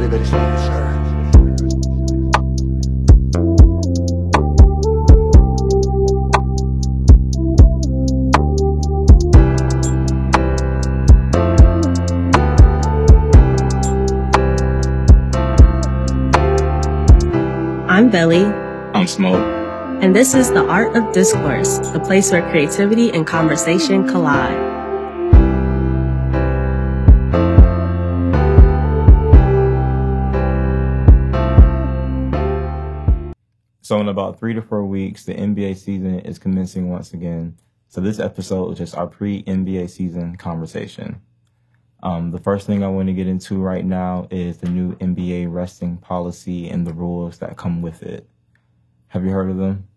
very, very soon, sir. I'm Veli, I'm Smoke. and this is The Art of Discourse, the place where creativity and conversation collide. So in about three to four weeks, the NBA season is commencing once again. So this episode is just our pre-NBA season conversation. Um, the first thing I want to get into right now is the new NBA resting policy and the rules that come with it. Have you heard of them?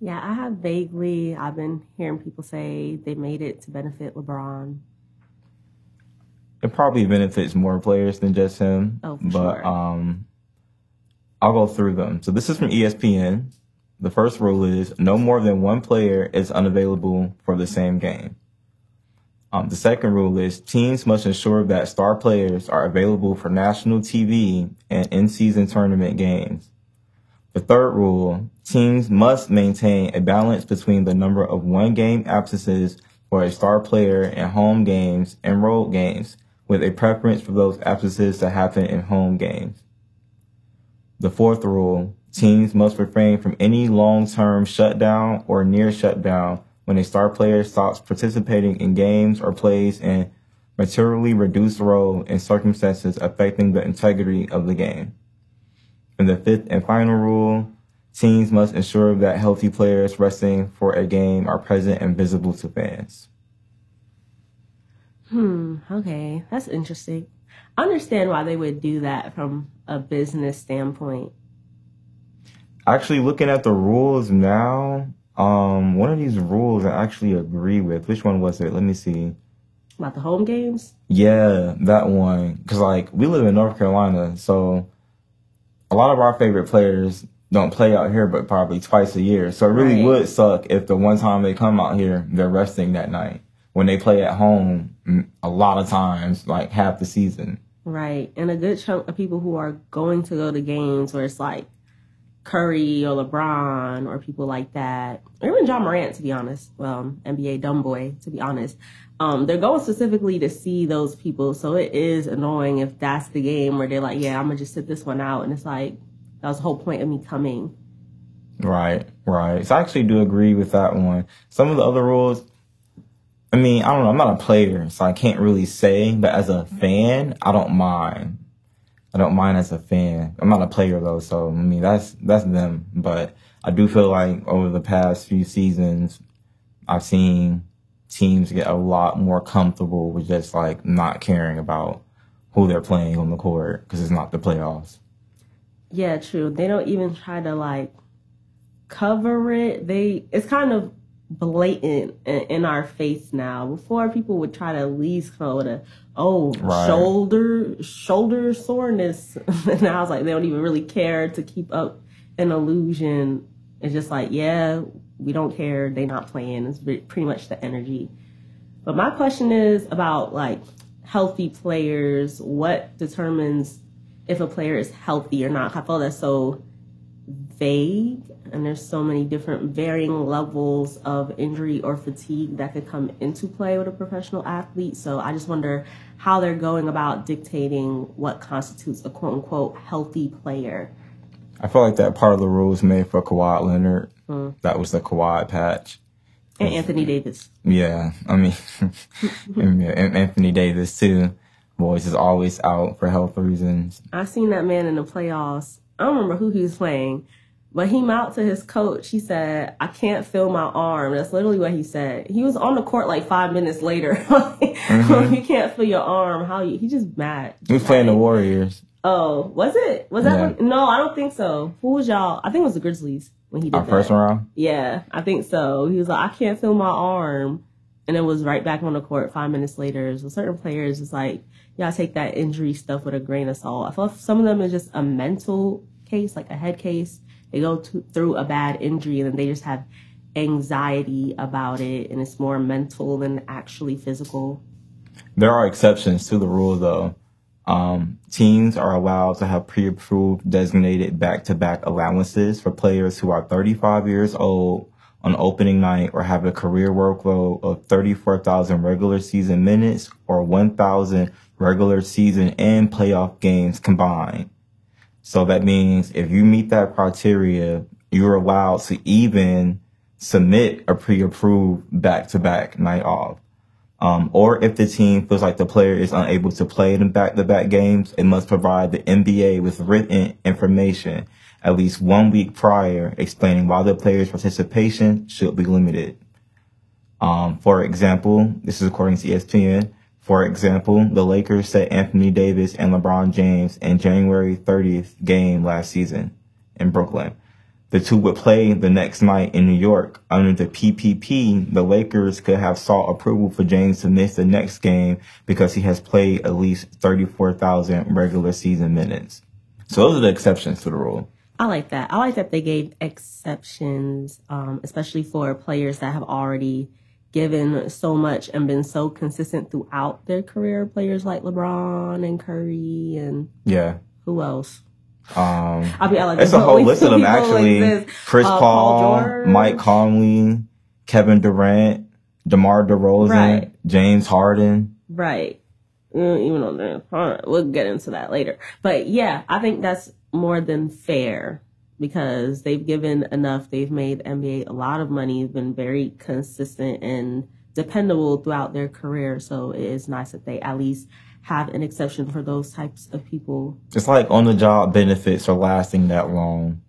Yeah, I have vaguely, I've been hearing people say they made it to benefit LeBron. It probably benefits more players than just him. Oh, for but sure. um, I'll go through them. So this is from ESPN. The first rule is no more than one player is unavailable for the same game. Um, the second rule is teams must ensure that star players are available for national TV and in-season tournament games. The third rule, teams must maintain a balance between the number of one-game absences for a star player in home games and road games, with a preference for those absences to happen in home games. The fourth rule, teams must refrain from any long-term shutdown or near shutdown when a star player stops participating in games or plays in materially reduced role in circumstances affecting the integrity of the game. And the fifth and final rule, teams must ensure that healthy players resting for a game are present and visible to fans. Hmm, okay, that's interesting. I understand why they would do that from a business standpoint. Actually, looking at the rules now, um, one of these rules I actually agree with. Which one was it? Let me see. About the home games? Yeah, that one. Cause like we live in North Carolina, so a lot of our favorite players don't play out here, but probably twice a year. So it really Right. would suck if the one time they come out here, they're resting that night. When they play at home, mm, a lot of times, like half the season. Right. And a good chunk of people who are going to go to games where it's like Curry or LeBron or people like that, or even John Morant, to be honest. Well, NBA dumb boy, to be honest. Um, they're going specifically to see those people. So it is annoying if that's the game where they're like, yeah, I'm going to just sit this one out. And it's like, that was the whole point of me coming. Right, right. So I actually do agree with that one. Some of the other rules, I mean, I don't know. I'm not a player, so I can't really say. But as a fan, I don't mind. I don't mind as a fan. I'm not a player though, so I mean that's that's them. But I do feel like over the past few seasons, I've seen teams get a lot more comfortable with just like not caring about who they're playing on the court because it's not the playoffs. Yeah, true. They don't even try to like cover it. They it's kind of blatant in, our face now. Before people would try to at least come with a oh Right. shoulder shoulder soreness. and I was like they don't even really care to keep up an illusion. It's just like yeah, we don't care. They not playing. It's pretty much the energy. But my question is about like healthy players. What determines if a player is healthy or not? I feel that's so vague, and there's so many different varying levels of injury or fatigue that could come into play with a professional athlete. So I just wonder how they're going about dictating what constitutes a quote unquote healthy player. I feel like that part of the rules made for Kawhi Leonard. Hmm. That was the Kawhi patch. And Anthony Davis. Yeah, I mean, and, and Anthony Davis too. Boys is always out for health reasons. I seen that man in the playoffs. I don't remember who he was playing, but he out to his coach. He said, "I can't feel my arm." That's literally what he said. He was on the court like five minutes later. If mm-hmm. you can't feel your arm, how you? He just mad. He was playing the Warriors Oh, was it? Was that? Yeah. When, no, I don't think so. Who was y'all? I think it was the Grizzlies when he did our that. first round. Yeah, I think so. He was like, I can't feel my arm. And it was right back on the court five minutes later. So certain players, it's like, y'all take that injury stuff with a grain of salt. I feel like some of them is just a mental case, like a head case. They go to, through a bad injury and then they just have anxiety about it. And it's more mental than actually physical. There are exceptions to the rule though. Um, teams are allowed to have pre-approved designated back-to-back allowances for players who are 35 years old on opening night or have a career workload of 34,000 regular season minutes or 1,000 regular season and playoff games combined. So that means if you meet that criteria, you're allowed to even submit a pre-approved back-to-back night off. Um, or if the team feels like the player is unable to play in back-to-back games, it must provide the NBA with written information at least one week prior explaining why the player's participation should be limited. Um, for example, this is according to ESPN. For example, the Lakers set Anthony Davis and LeBron James in January 30th game last season in Brooklyn. The two would play the next night in New York. Under the PPP, the Lakers could have sought approval for James to miss the next game because he has played at least 34,000 regular season minutes. So those are the exceptions to the rule. I like that. I like that they gave exceptions, um, especially for players that have already given so much and been so consistent throughout their career. Players like LeBron and Curry and Yeah. who else? Um, I mean, I like it's a whole list of them actually. exist. Chris Uh, Paul, Paul Mike Conley, Kevin Durant, DeMar DeRozan, Right. James Harden. Right. Even on the, all right, we'll get into that later. But yeah, I think that's more than fair because they've given enough. They've made NBA a lot of money, They've been very consistent and dependable throughout their career. So it is nice that they at least have an exception for those types of people. It's like on the job benefits are lasting that long.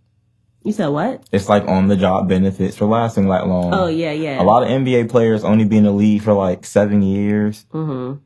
You said what? It's like on the job benefits are lasting that long. Oh yeah, yeah. A lot of NBA players only be in the league for like seven years. Mm-hmm.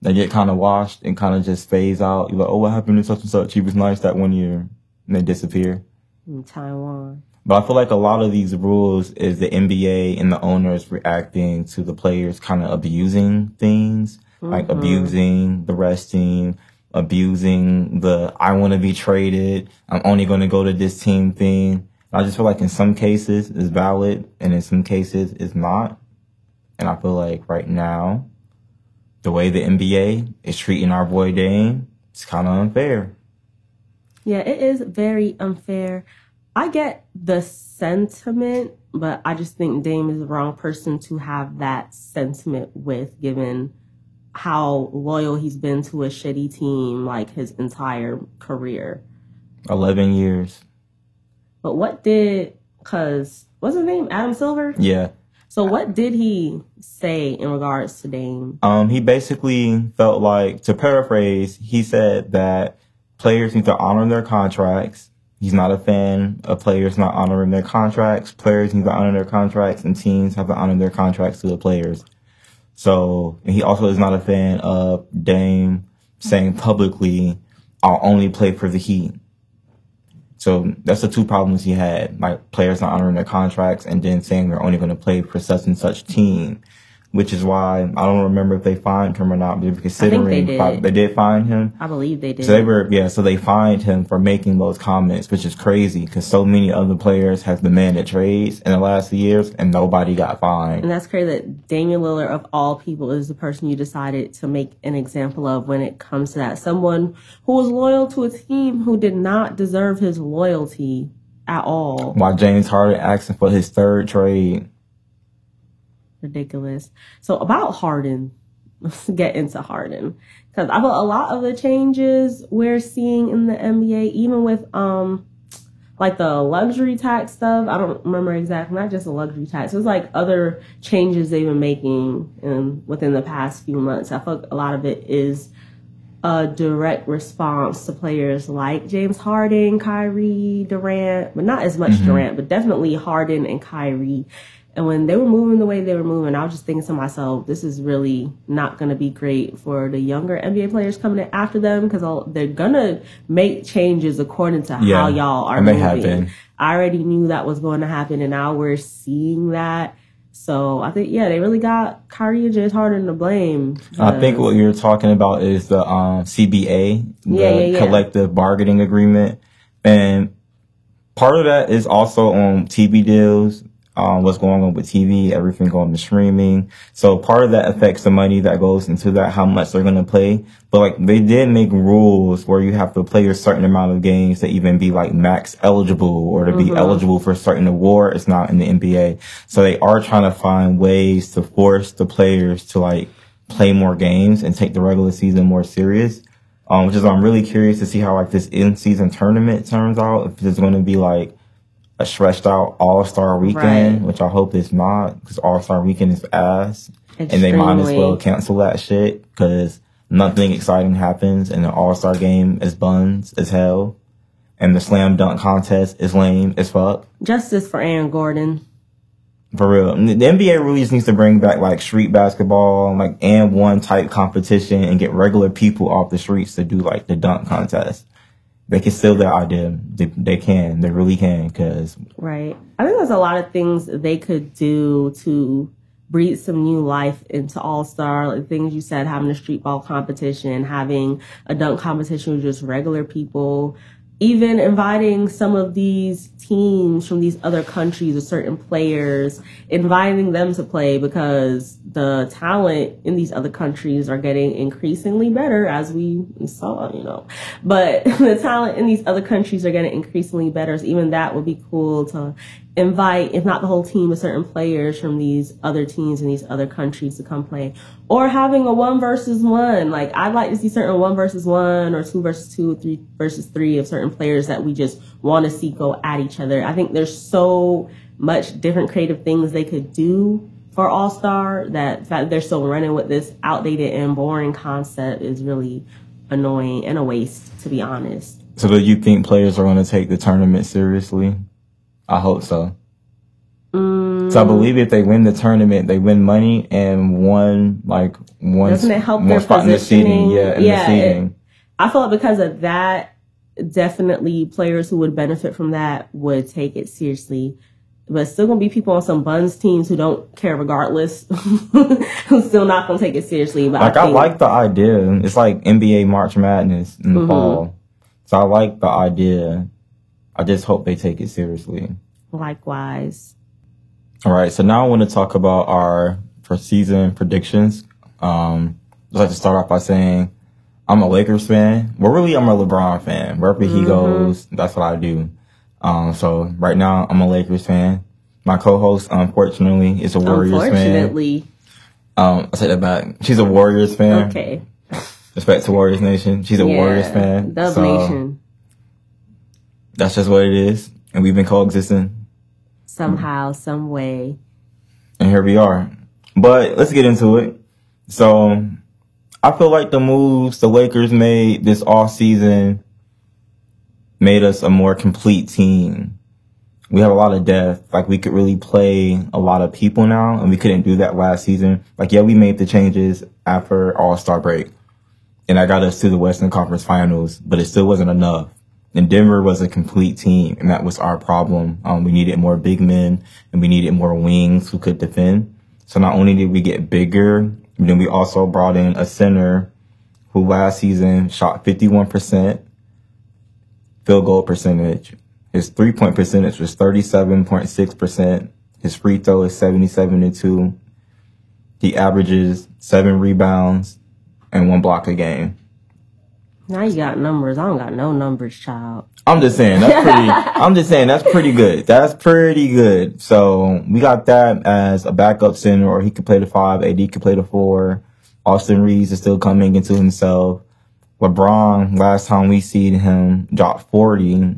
They get kind of washed and kind of just phase out. You're like, oh, what happened to such and such? He was nice that one year. And they disappear. In Taiwan. But I feel like a lot of these rules is the NBA and the owners reacting to the players kind of abusing things, like mm-hmm. abusing the resting, abusing the I want to be traded. I'm only going to go to this team thing. I just feel like in some cases it's valid and in some cases it's not. And I feel like right now, the way the NBA is treating our boy Dame, it's kind of unfair. Yeah, it is very unfair. I get the sentiment, but I just think Dame is the wrong person to have that sentiment with, given how loyal he's been to a shitty team like his entire career. 11 years. But what did, cause, what's his name? Adam Silver? Yeah. So what did he say in regards to Dame? Um, he basically felt like, to paraphrase, he said that players need to honor their contracts. He's not a fan of players not honoring their contracts. Players need to honor their contracts, and teams have to honor their contracts to the players. So, he also is not a fan of Dame saying publicly, "I'll only play for the Heat." So that's the two problems he had, like players not honoring their contracts and then saying they're only going to play for such and such team, which is why I don't remember if they fined him or not. But considering did. fi- they did find him, I believe they did. so they were yeah. So they fined him for making those comments, which is crazy because so many other players have demanded trades in the last few years and nobody got fined. And that's crazy that Damian Lillard, of all people, is the person you decided to make an example of when it comes to that. Someone who was loyal to a team who did not deserve his loyalty at all. While James Harden asking for his third trade, Ridiculous. So about Harden, let's get into Harden. Because I feel a lot of the changes we're seeing in the NBA, even with um like the luxury tax stuff, I don't remember exactly, not just the luxury tax. It was like other changes they've been making in, within the past few months. I feel like a lot of it is a direct response to players like James Harden, Kyrie, Durant, but not as much Durant, but definitely Harden and Kyrie. And when they were moving the way they were moving, I was just thinking to myself, this is really not going to be great for the younger NBA players coming in after them because they're going to make changes according to Yeah, how y'all are and they moving. have. I already knew that was going to happen, and now we're seeing that. So I think, yeah, they really got Kyrie and James Harden to blame. I think what you're talking about is the um, CBA, the yeah, yeah. collective bargaining agreement, and part of that is also on TV deals. Um, what's going on with TV, everything going to streaming. So part of that affects the money that goes into that, how much they're going to play. But like they did make rules where you have to play a certain amount of games to even be like max eligible or to be eligible for a certain award. It's not in the NBA. So they are trying to find ways to force the players to like play more games and take the regular season more serious. Um, which is I'm really curious to see how like this in season tournament turns out. If it's going to be like a stretched out All Star weekend, Right. which I hope it's not, because All Star weekend is ass, and they might as well cancel that shit because nothing exciting happens, and the All Star game is buns as hell, and the slam dunk contest is lame as fuck. Justice for Aaron Gordon. For real, the NBA really just needs to bring back like street basketball, like and one type competition, and get regular people off the streets to do like the dunk contest. They can steal that idea. They, they can. They really can. Cause Right. I think there's a lot of things they could do to breathe some new life into All Star. Like things you said, having a street ball competition, having a dunk competition with just regular people, even inviting some of these teams from these other countries or certain players, inviting them to play because the talent in these other countries are getting increasingly better as we saw, you know. But the talent in these other countries are getting increasingly better. So even that would be cool to invite, if not the whole team, but certain players from these other teams in these other countries to come play. Or having a one versus one. Like I'd like to see certain one versus one or two versus two, three versus three of certain players that we just want to see go at each other. I think there's so much different creative things they could do for All Star that fact they're still running with this outdated and boring concept is really annoying and a waste, to be honest. So do you think players are going to take the tournament seriously? I hope so. Mm, So I believe if they win the tournament, they win money and one like one Doesn't it help one their spot in the seating. Yeah, in Yeah, the it- seating. I feel like because of that, definitely players who would benefit from that would take it seriously. But still gonna be people on some buns teams who don't care regardless, who's still not gonna take it seriously. But like I, I, like the idea. It's like NBA March Madness in the Mhm. fall. So I like the idea. I just hope they take it seriously. likewise. All right, so now I want to talk about our for season predictions. Um, I'd like to start off by saying I'm a Lakers fan. Well, really, I'm a LeBron fan. Wherever he Mhm. goes, that's what I do. Um, so right now, I'm a Lakers fan. My co-host, unfortunately, is a Warriors fan. Unfortunately, Um, I take that back. She's a Warriors fan. okay. Respect to Warriors Nation. She's a Yeah, Warriors fan. Dub so Nation. That's just what it is. And we've been coexisting. Somehow, some way. And here we are. But let's get into it. So I feel like the moves the Lakers made this off season made us a more complete team. We have a lot of depth. Like we could really play a lot of people now and we couldn't do that last season. Like yeah, we made the changes after All Star break. And that got us to the Western Conference Finals, but it still wasn't enough. And Denver was a complete team, and that was our problem. Um, we needed more big men, and we needed more wings who could defend. So not only did we get bigger, then we also brought in a center who last season shot 51% field goal percentage. His three point percentage was 37.6%. His free throw is 77 and 2. He averages seven rebounds and one block a game. Now you got numbers. I don't got no numbers, child. I'm just saying that's pretty. I'm just saying that's pretty good. That's pretty good. So we got that as a backup center, or he could play the five. AD could play the four. Austin Reaves is still coming into himself. LeBron, last time we seen him, dropped 40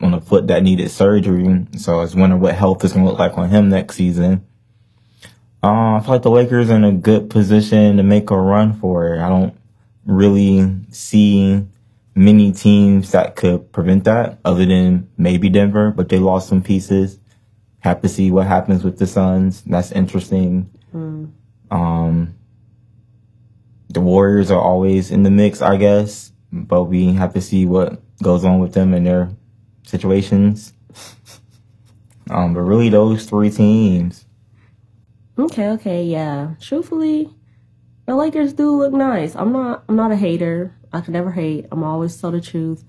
on a foot that needed surgery. So I was wondering what health is going to look like on him next season. Uh, I feel like the Lakers are in a good position to make a run for it. I don't really see many teams that could prevent that other than maybe Denver, but they lost some pieces. Have to see what happens with the Suns. That's interesting. Um, the Warriors are always in the mix, I guess, but we have to see what goes on with them and their situations. Um, but really those three teams. Okay, okay, yeah. Truthfully, the Lakers do look nice. I'm not I'm not a hater. I can never hate. I'm always tell the truth.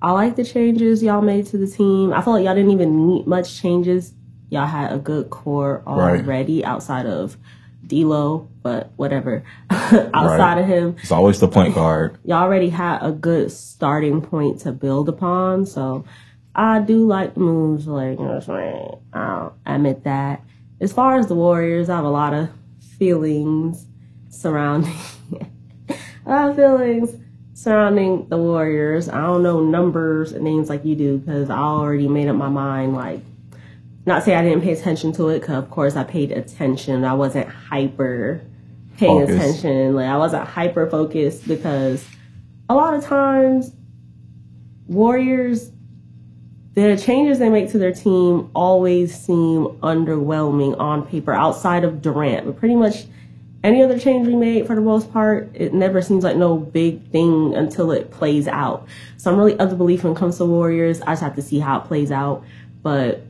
I like the changes y'all made to the team. I feel like y'all didn't even need much changes y'all had a good core already right. outside of D'Lo, but whatever. outside right. of him, it's always the point guard. Y'all already had a good starting point to build upon, so I do like the moves. Like you know, I'll admit that. As far as the Warriors, I have a lot of feelings surrounding. a uh, feelings surrounding the Warriors. I don't know numbers and names like you do because I already made up my mind. Like, not say I didn't pay attention to it because of course I paid attention. I wasn't hyper paying Focus. attention. Like I wasn't hyper focused because a lot of times Warriors the changes they make to their team always seem underwhelming on paper outside of Durant. But pretty much any other change we made for the most part, it never seems like no big thing until it plays out. So I'm really of the belief when it comes to Warriors. I just have to see how it plays out. But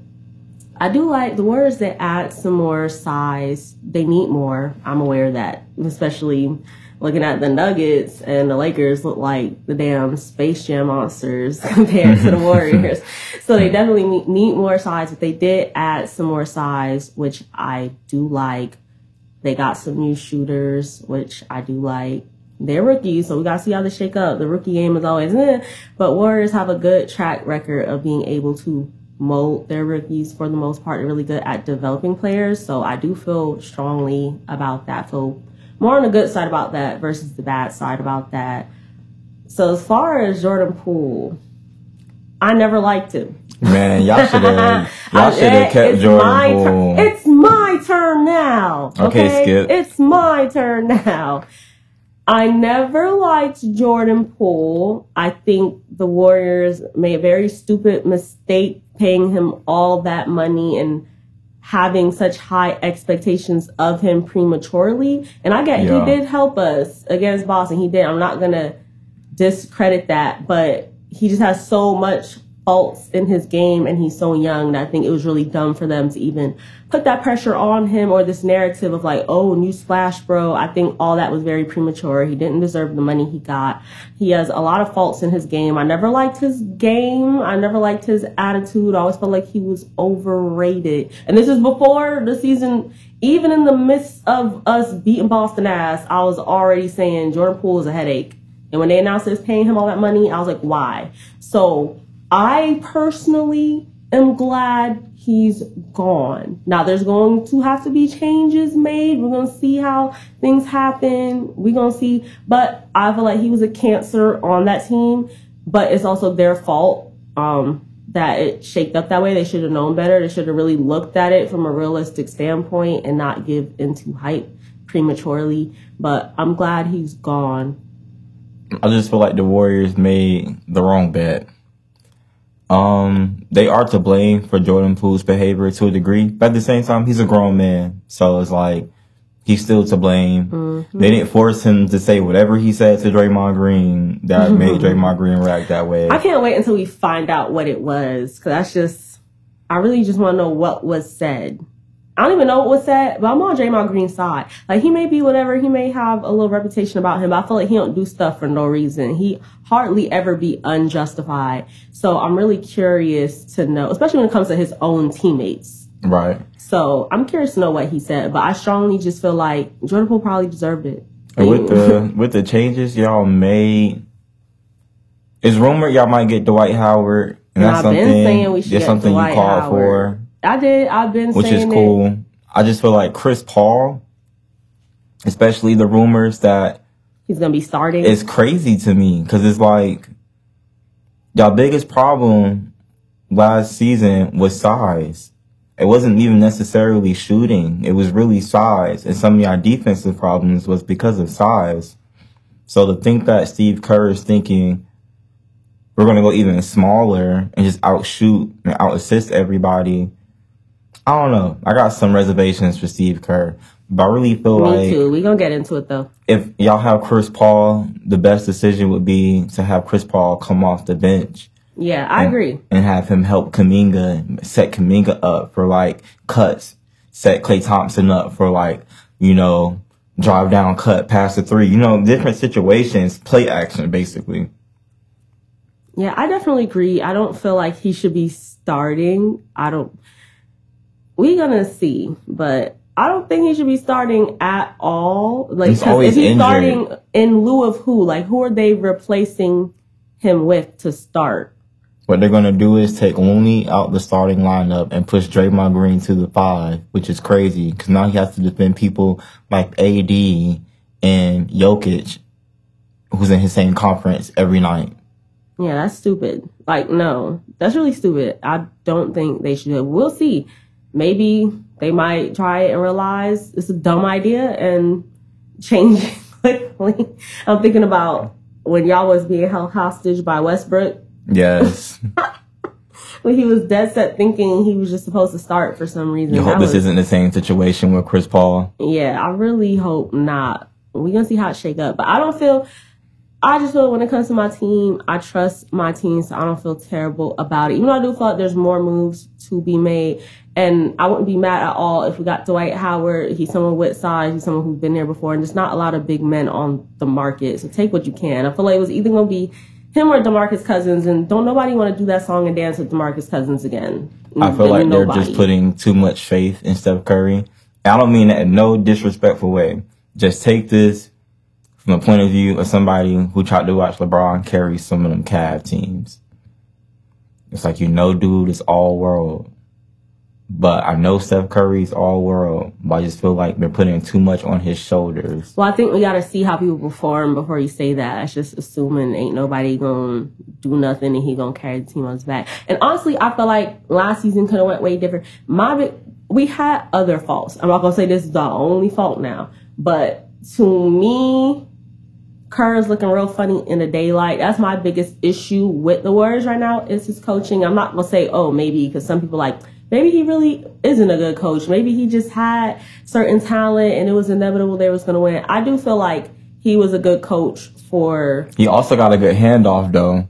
I do like the Warriors that add some more size. They need more. I'm aware of that, especially looking at the Nuggets and the Lakers look like the damn Space Jam monsters compared to the Warriors. So they definitely need more size, but they did add some more size, which I do like. They got some new shooters, which I do like. They're rookies, so we gotta see how they shake up. The rookie game is always eh, but Warriors have a good track record of being able to mold their rookies for the most part. They're really good at developing players, so I do feel strongly about that. Feel more on the good side about that versus the bad side about that. So as far as Jordan Poole, I never liked him. Man, y'all should have y'all should have kept it's Jordan Poole. Tur- it's turn now. Okay? okay, Skip. It's my turn now. I never liked Jordan Poole. I think the Warriors made a very stupid mistake paying him all that money and having such high expectations of him prematurely. And I get yeah. he did help us against Boston. He did. I'm not gonna discredit that, but he just has so much faults in his game and he's so young that I think it was really dumb for them to even put that pressure on him or this narrative of like, oh, new splash, bro. I think all that was very premature. He didn't deserve the money he got. He has a lot of faults in his game. I never liked his game. I never liked his attitude. I always felt like he was overrated. And this is before the season, even in the midst of us beating Boston ass, I was already saying Jordan Poole is a headache. And when they announced they was paying him all that money, I was like, why? So I personally am glad he's gone. Now there's going to have to be changes made. We're going to see how things happen. We're going to see, but I feel like he was a cancer on that team, but it's also their fault. Um, that it shaped up that way. They should have known better. They should have really looked at it from a realistic standpoint and not give into hype prematurely. But I'm glad he's gone. I just feel like the Warriors made the wrong bet. Um, they are to blame for Jordan Poole's behavior to a degree, but at the same time, he's a grown man, so it's like he's still to blame. Mm-hmm. They didn't force him to say whatever he said to Draymond Green that mm-hmm. made Draymond Green react that way. I can't wait until we find out what it was, because that's just, I really just want to know what was said. I don't even know what was said, but I'm on Draymond Green's side. Like he may be whatever, he may have a little reputation about him, but I feel like he don't do stuff for no reason. He hardly ever be unjustified. So I'm really curious to know, especially when it comes to his own teammates. Right. So I'm curious to know what he said, but I strongly just feel like Jordan Poole probably deserved it. And with the with the changes y'all made, it's rumored y'all might get Dwight Howard, and, and that's I've something. that's something Dwight you called Howard. for. I did. I've been which is cool. It. I just feel like Chris Paul, especially the rumors that he's gonna be starting, it's crazy to me because it's like y'all biggest problem last season was size. It wasn't even necessarily shooting. It was really size. And some of your defensive problems was because of size. So to think that Steve Kerr is thinking we're going to go even smaller and just outshoot and out assist everybody I don't know. I got some reservations for Steve Kerr, but I really feel Me like Me too. We gonna get into it though. If y'all have Chris Paul, the best decision would be to have Chris Paul come off the bench. Yeah, I and, agree. And have him help Kuminga set Kuminga up for like cuts, set Klay Thompson up for like you know drive down cut past the three. You know, different situations, play action basically. Yeah, I definitely agree. I don't feel like he should be starting. I don't we gonna see, but I don't think he should be starting at all. Like, He's if he's injured. starting in lieu of who? Like, who are they replacing him with to start? What they're gonna do is take Looney out the starting lineup and push Draymond Green to the five, which is crazy because now he has to defend people like AD and Jokic, who's in his same conference every night. Yeah, that's stupid. Like, no, that's really stupid. I don't think they should. We'll see. Maybe they might try it and realize it's a dumb idea and change it quickly. I'm thinking about when y'all was being held hostage by Westbrook. Yes. When he was dead set thinking he was just supposed to start for some reason. you hope this isn't the same situation with Chris Paul. Yeah, I really hope not. We're gonna see how it shake up. But I don't feel I just feel when it comes to my team, I trust my team, so I don't feel terrible about it. Even though I do feel like there's more moves to be made. And I wouldn't be mad at all if we got Dwight Howard. He's someone with size. He's someone who's been there before. And there's not a lot of big men on the market. So take what you can. I feel like it was either going to be him or DeMarcus Cousins. And don't nobody want to do that song and dance with DeMarcus Cousins again. I feel like they're just putting too much faith in Steph Curry. I don't mean that in no disrespectful way. Just take this from the point of view of somebody who tried to watch LeBron carry some of them Cavs teams. It's like you know, dude, it's all world. But I know Steph Curry's all world, but I just feel like they're putting too much on his shoulders. Well, I think we gotta see how people perform before you say that. That's just assuming ain't nobody gonna do nothing and he gonna carry the team on his back. And honestly, I feel like last season could have went way different. My we had other faults. I'm not gonna say this is the only fault now, but to me, Kerr is looking real funny in the daylight. That's my biggest issue with the Warriors right now is his coaching. I'm not gonna say, oh, maybe because some people like maybe he really isn't a good coach. Maybe he just had certain talent and it was inevitable they was gonna win. I do feel like he was a good coach for He also got a good handoff though.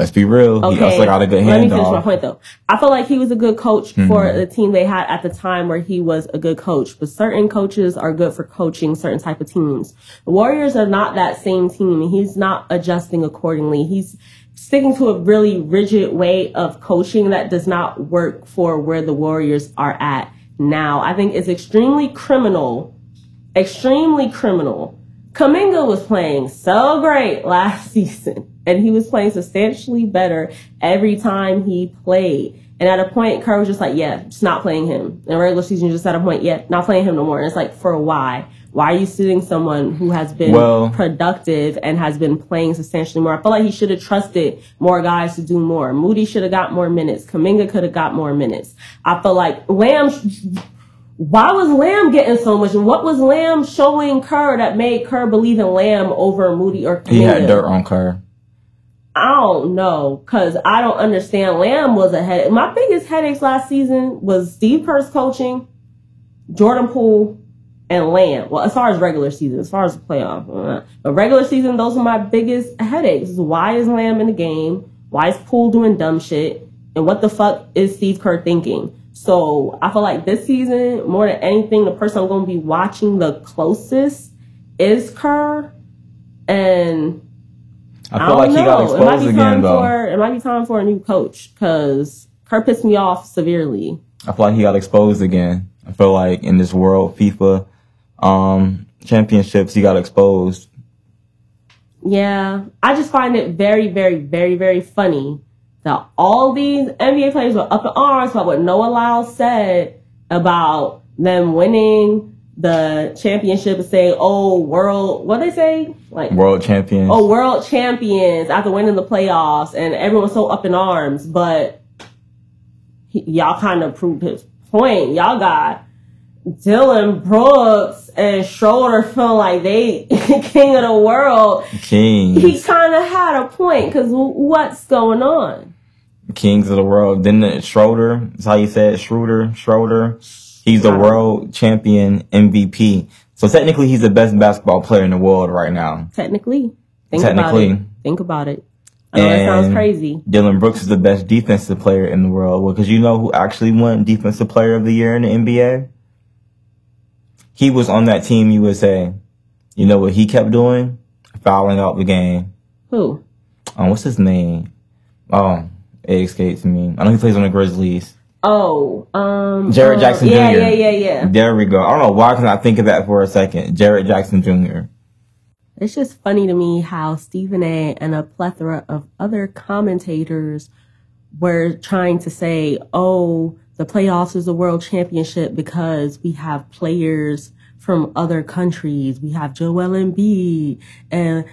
Let's be real. He also got a good Let me finish my point though. I feel like he was a good coach Mm-hmm. for the team they had at the time where he was a good coach. But certain coaches are good for coaching certain type of teams. The Warriors are not that same team and he's not adjusting accordingly. He's sticking to a really rigid way of coaching that does not work for where the Warriors are at now. I think it's extremely criminal extremely criminal. Kuminga was playing so great last season, and he was playing substantially better every time he played. And at a point, Kerr was just like, "Yeah, just not playing him." In regular season, just at a point, "Yeah, not playing him no more." And it's like, for why? Why are you sitting someone who has been Well- productive and has been playing substantially more? I feel like he should have trusted more guys to do more. Moody should have got more minutes. Kuminga could have got more minutes. I feel like Lamb why was Lamb getting so much? What was Lamb showing Kerr that made Kerr believe in Lamb over Moody or Kuminga? He had dirt on Kerr. I don't know, cause I don't understand. Lamb was a headache. My biggest headaches last season was Steve Kerr's coaching, Jordan Poole, and Lamb. Well, as far as regular season, as far as the playoff, uh, but regular season, those are my biggest headaches. Why is Lamb in the game? Why is Poole doing dumb shit? And what the fuck is Steve Kerr thinking? So I feel like this season, more than anything, the person I'm going to be watching the closest is Kerr. And I I feel don't like he got know. It might exposed be again time though. for it might be time for a new coach because Kerr pissed me off severely. I feel like he got exposed again. I feel like in this world FIBA um championships he got exposed. Yeah, I just find it very, very, very, very funny that all these NBA players were up in arms about what Noah Lyles said about them winning the championship and say, "Oh, world," what they say, like World champions. oh, world champions after winning the playoffs, and everyone's so up in arms. But he, y'all kind of proved his point. Y'all got Dillon Brooks and Schroeder feeling like they king of the world. King. He kind of had a point because what's going on? Kings of the world. Then the Schroeder, that's how you say it, Schroeder, Schroeder. He's the world champion MVP. So technically he's the best basketball player in the world right now. Technically, think Technically. about it. Think about it. I know that sounds crazy. Dillon Brooks is the best defensive player in the world. Well, cause you know who actually won defensive player of the year in the NBA? He was on that team USA. You know what he kept doing? Fouling out the game. Who? Um, what's his name? Oh, it escapes me. I know he plays on the Grizzlies. Oh, um, Jaren uh, Jackson yeah, Jr. Yeah, yeah, yeah. Yeah. There we go. I don't know why can I think of that for a second. Jaren Jackson Jr. It's just funny to me how Stephen A. and a plethora of other commentators were trying to say, oh, the playoffs is a world championship because we have players from other countries. We have Joel Embiid and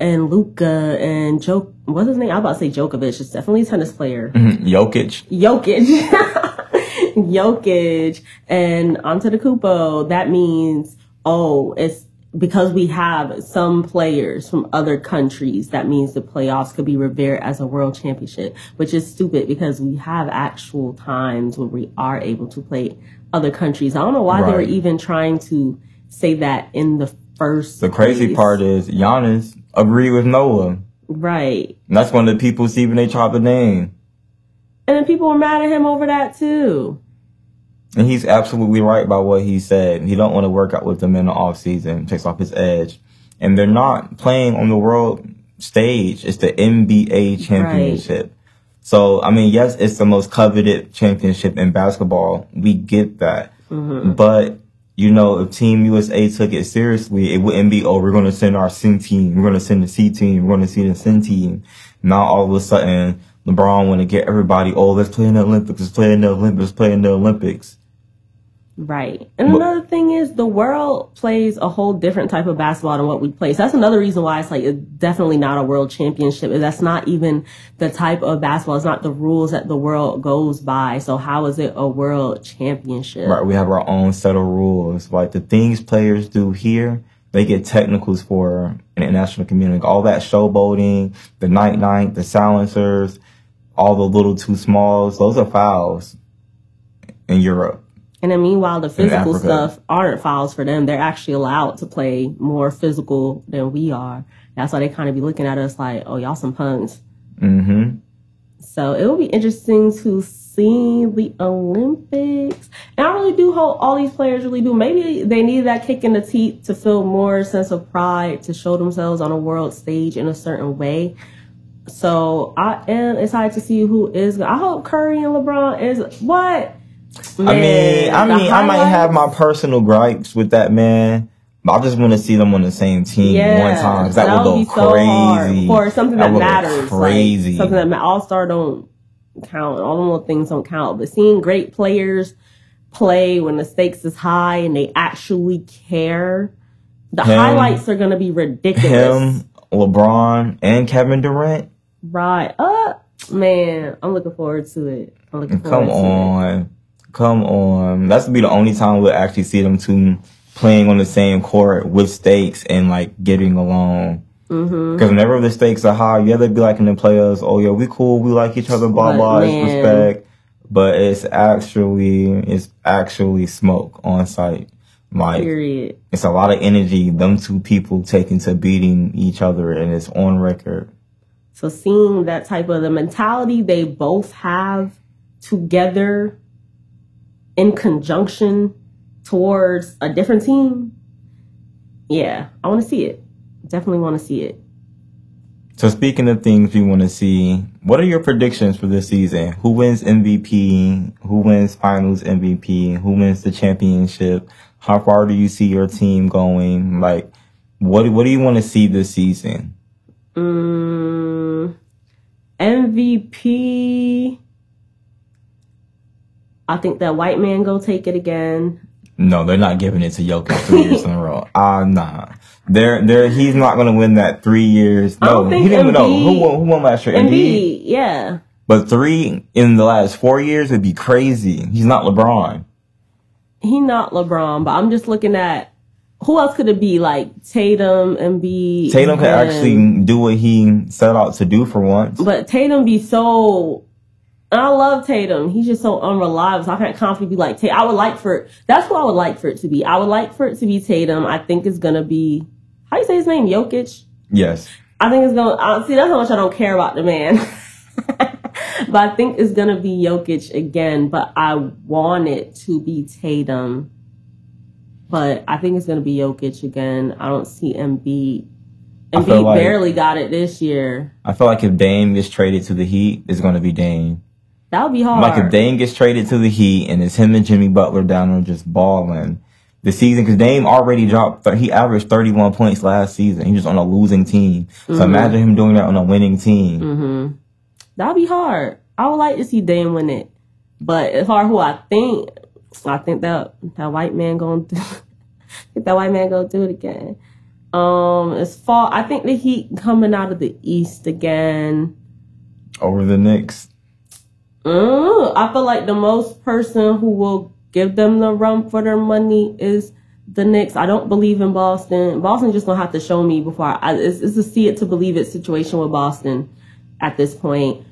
and Luka and Joe. What's his name? I was about to say Djokovic. It's definitely a tennis player. Mm-hmm. Jokic. Jokic. Jokic and Antetokounmpo. That means oh, it's because we have some players from other countries. That means the playoffs could be revered as a world championship, which is stupid because we have actual times where we are able to play other countries. I don't know why they were even trying to say that in the first. The crazy place. part is Giannis agreed with Noah. right? And that's one of the people Stephen A. to name. And then people were mad at him over that too. And he's absolutely right about what he said. He don't want to work out with them in the off season, takes off his edge. And they're not playing on the world stage. It's the NBA championship. So, I mean, yes, it's the most coveted championship in basketball. We get that. Mm-hmm. But, you know, if Team USA took it seriously, it wouldn't be, oh, we're going to send our C team. We're going to send the C team. We're going to send the SIN team. Now all of a sudden, LeBron want to get everybody, oh, let's play in the Olympics. Let's play in the Olympics. Let's play in the Olympics. Right. And But- another thing is the world plays a whole different type of basketball than what we play. So that's another reason why it's like it's definitely not a world championship. That's not even the type of basketball. It's not the rules that the world goes by. So how is it a world championship? Right, we have our own set of rules. Like the things players do here, they get technicals for in international community. All that showboating, the night night, the silencers, all the little too smalls, those are fouls in Europe. And then meanwhile, the physical stuff aren't fouls for them. They're actually allowed to play more physical than we are. That's why they kind of be looking at us like, oh, y'all some punks. hmm So it will be interesting to see the Olympics. And I really do hope all these players really do. Maybe they need that kick in the teeth to feel more sense of pride to show themselves on a world stage in a certain way. So I am excited to see who is. I hope Curry and LeBron is what. I mean, I mean, I might have my personal gripes with that man. But I just want to see them on the same team one time. 'cause That, would go so hard crazy. for something that, go matters. Crazy. Like, something that ma- All Star don't count. All the little things don't count. But seeing great players play when the stakes is high and they actually care, the Him- highlights are gonna be ridiculous. Him, LeBron, and Kevin Durant. Right. Uh man, I'm looking forward to it. I'm looking forward Come to it. on. Come on. That's be the only time we'll actually see them two playing on the same court with stakes and like getting along. Mm-hmm. Because whenever the stakes are high, yeah, they'd be like in the players, oh yeah, we cool, we like each other, blah blah, it's respect. But it's actually it's actually smoke on site. Like Period. it's a lot of energy them two people taking to beating each other and it's on record. So seeing that type of the mentality they both have together in conjunction towards a different team, yeah, I want to see it. Definitely want to see it. So speaking of things we want to see, what are your predictions for this season? Who wins MVP? Who wins Finals MVP? Who wins the championship? How far do you see your team going? Like, what what do you want to see this season? Mm, MVP. I think that white man go take it again. No, they're not giving it to Jokic three years in a row. Ah, nah. They're they're he's not gonna win that three years. No, he didn't. No, Embiid- who won? Who won last year? Embiid, yeah. But three in the last four years would be crazy. He's not LeBron. he not LeBron, but I'm just looking at who else could it be? Like Tatum and be Tatum could actually do what he set out to do for once. but Tatum be so. And I love Tatum. He's just so unreliable. So I can't confidently be like Tatum. I would like for it. That's what I would like for it to be. I would like for it to be Tatum. I think it's gonna be how you say his name, Jokic. Yes. I think it's gonna I, see. That's how much I don't care about the man. but I think it's gonna be Jokic again. But I want it to be Tatum. But I think it's gonna be Jokic again. I don't see Embiid. Embiid like- barely got it this year. I feel like if Dame gets traded to the Heat, it's going to be Dame. That would be hard. Like if Dame gets traded to the Heat and it's him and Jimmy Butler down there just balling the season, because Dame already dropped, th- he averaged 31 points last season. He was on a losing team. So Mm-hmm. imagine him doing that on a winning team. That'd be hard. I would like to see Dame win it, but as far as who I think, so I think that that white man do. I think that white man gonna do it again. Um, as far I think the Heat coming out of the East again. Over the Knicks. Mm, I feel like the most person who will give them the run for their money is the Knicks. I don't believe in Boston. Boston just gonna have to show me before I. It's, it's a see it to believe it situation with Boston at this point.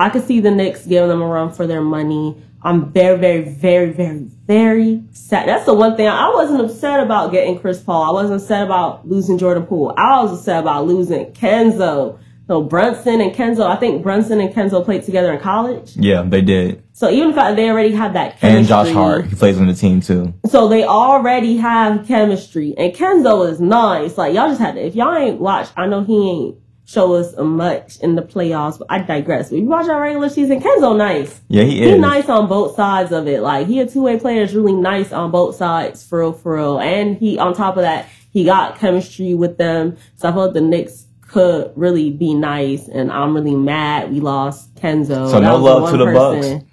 I could see the Knicks giving them a run for their money. I'm very, very, very, very, very sad. That's the one thing I wasn't upset about getting Chris Paul. I wasn't upset about losing Jordan Poole. I was upset about losing Kenzo. So Brunson and Kenzo, I think Brunson and Kenzo played together in college. Yeah, they did. So even if they already had that chemistry, And Josh Hart, he plays on the team too. so they already have chemistry. And Kenzo is nice. Like y'all just had to. If y'all ain't watched, I know he ain't show us much in the playoffs, but I digress. If you watch our regular season, Kenzo nice. Yeah, he He is. nice on both sides of it. Like he a two way player is really nice on both sides, for real, for real. And he on top of that, he got chemistry with them. So I felt the Knicks could really be nice. And I'm really mad we lost Kenzo. So That no love to the Bucks?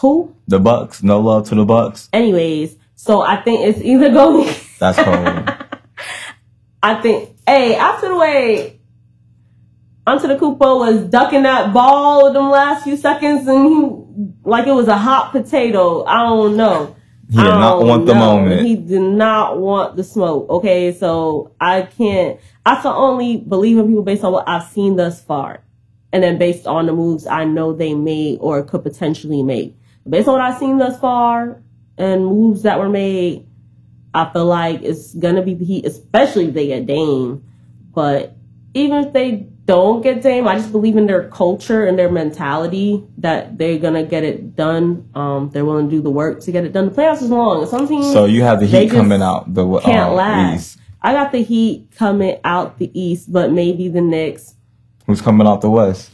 Who? The Bucks. No love to the Bucks. Anyways, so I think it's either going. That's cold. I think, hey, after the way Antetokounmpo was ducking that ball with them last few seconds, and he like it was a hot potato. I don't know. He did not don't want the moment. He did not want the smoke. Okay, so I can't. I can only believe in people based on what I've seen thus far, and then based on the moves I know they made or could potentially make. Based on what I've seen thus far and moves that were made, I feel like it's gonna be the Heat, especially if they get Dame. But even if they don't get Dame, I just believe in their culture and their mentality that they're gonna get it done. Um, they're willing to do the work to get it done. The playoffs is long. Some teams So you have the Heat coming out the can't uh, last. East. I got the Heat coming out the East, but maybe the Knicks, Who's coming out the West?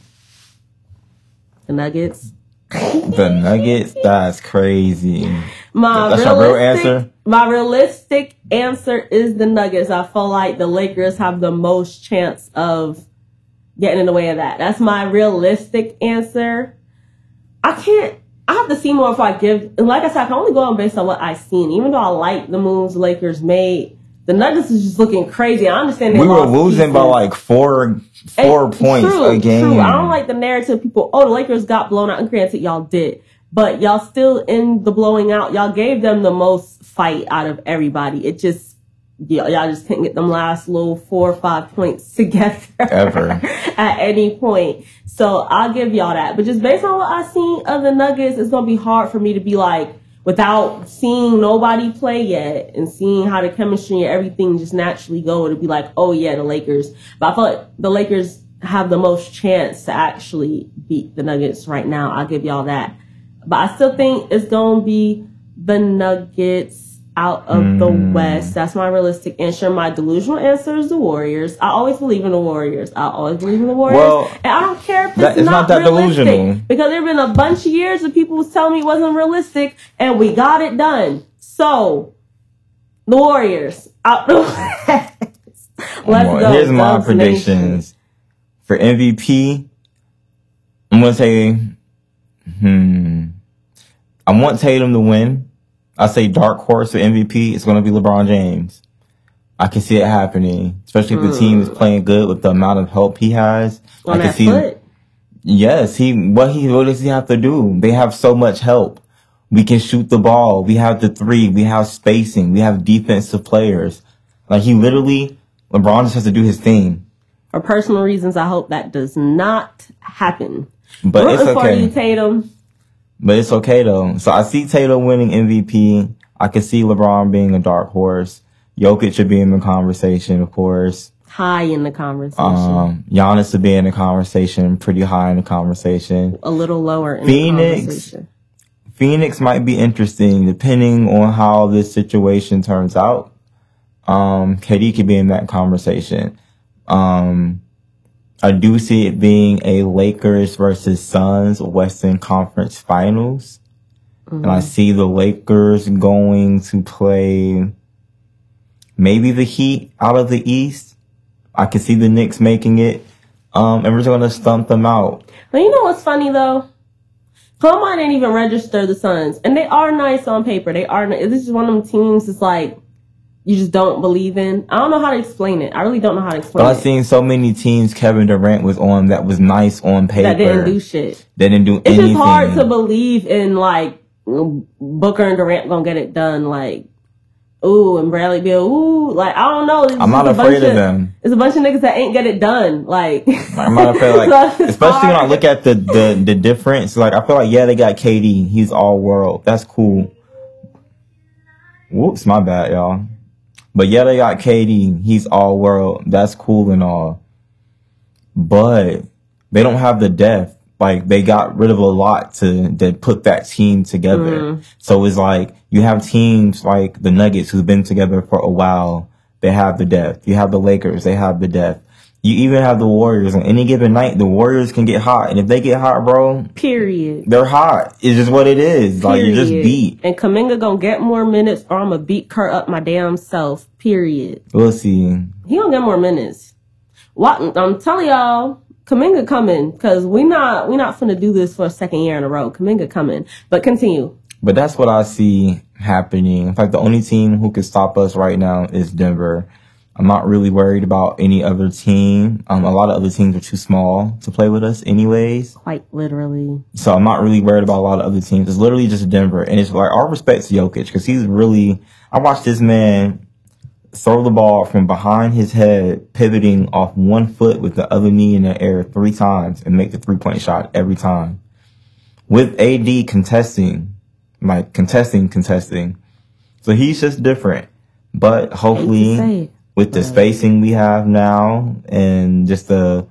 the Nuggets. The Nuggets. That's crazy. My That's your real answer? My realistic answer is the Nuggets. I feel like the Lakers have the most chance of getting in the way of that. That's my realistic answer. I can't. I have to see more if I give. And like I said, I can only go on based on what I've seen. Even though I like the moves the Lakers made, the Nuggets is just looking crazy. I understand We were losing by like four four And points true, a game. True. I don't like the narrative people, oh, the Lakers got blown out. And granted, y'all did. But y'all still in the blowing out. Y'all gave them the most fight out of everybody. It just, y'all, y'all just couldn't get them last little four or five points together. Ever. at any point. So I'll give y'all that. But just based on what I've seen of the Nuggets, it's going to be hard for me to be like, without seeing nobody play yet and seeing how the chemistry and everything just naturally go to be like, oh yeah, the Lakers. But I feel like the Lakers have the most chance to actually beat the Nuggets right now. I'll give y'all that. But I still think it's going to be the Nuggets out of the West. That's my realistic answer. My delusional answer is the Warriors. I always believe in the Warriors. I always believe in the Warriors. Well, and I don't care if it's, that- it's not, not that realistic. delusional. Because there have been a bunch of years of people telling me it wasn't realistic and we got it done. So, the Warriors out the West. Let's Well, go. Here's my predictions for MVP. I'm gonna say, hmm, I want Tatum to win. I say dark horse for MVP. It's gonna be LeBron James. I can see it happening, especially if the team is hmm. playing good with the amount of help he has. On I can that see. foot. Yes, he. What he? What does he have to do? They have so much help. We can shoot the ball. We have the three. We have spacing. We have defensive players. Like he literally, LeBron just has to do his thing. For personal reasons, I hope that does not happen. But it's Rooting for you. Tatum. But it's okay though. So I see Tatum winning MVP. I can see LeBron being a dark horse. Jokic should be in the conversation, of course. High in the conversation. Um, Giannis to be in the conversation, pretty high in the conversation. a little lower in Phoenix. the conversation. Phoenix might be interesting depending on how this situation turns out. Um, KD could be in that conversation. Um, I do see it being a Lakers versus Suns Western Conference Finals. And I see the Lakers going to play maybe the Heat out of the East. I can see the Knicks making it. Um, and we're just going to stump them out. But you know what's funny though? Columbine didn't even register the Suns, and they are nice on paper. They are. This is one of them teams. that's like you just don't believe in. I don't know how to explain it. I really don't know how to explain I've it. seen so many teams Kevin Durant was on that was nice on paper. That didn't do shit. They didn't do It's anything. It's just hard to believe in like Booker and Durant gonna get it done. Like, ooh, and Bradley Beal, ooh, like I don't know. It's I'm not afraid bunch of them. It's a bunch of niggas that ain't get it done. Like, I'm not afraid, like, So especially when I look at the, the, the difference. Like, I feel like, yeah, they got KD. He's all world. That's cool. Whoops, my bad, y'all. But yeah, they got KD. He's all world. That's cool and all. But they don't have the depth. Like, they got rid of a lot to, to put that team together. Mm-hmm. So it's like, you have teams like the Nuggets who've been together for a while. They have the depth. You have the Lakers. They have the depth. You even have the Warriors. On any given night, the Warriors can get hot. And if they get hot, bro, period. they're hot. It's just what it is. Like, you just Period. beat. And Kuminga gonna get more minutes, or I'm gonna beat Kerr up my damn self. Period. We'll see. He gonna get more minutes. What I'm telling y'all, Kuminga coming because we not we not finna do this for a second year in a row. Kuminga coming, but continue. But that's what I see happening. In fact, the only team who can stop us right now is Denver. I'm not really worried about any other team. Um, a lot of other teams are too small to play with us anyways. Quite literally. So I'm not really worried about a lot of other teams. It's literally just Denver. And it's like, our respect to Jokic because he's really, I watched this man throw the ball from behind his head, pivoting off one foot with the other knee in the air three times and make the three point shot every time. With AD contesting, like contesting, contesting. So he's just different. But Hate to say hopefully. With the spacing we have now and just the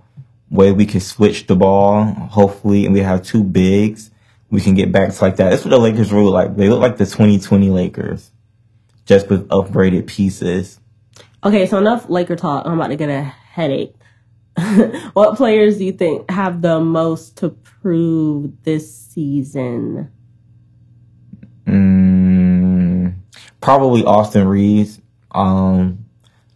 way we can switch the ball, hopefully, and we have two bigs, we can get back to like that. That's what the Lakers really like. They look like the 2020 Lakers, just with upgraded pieces. Okay, so enough Laker talk. I'm about to get a headache. what players do you think have the most to prove this season? Mm, probably Austin Reaves. Um,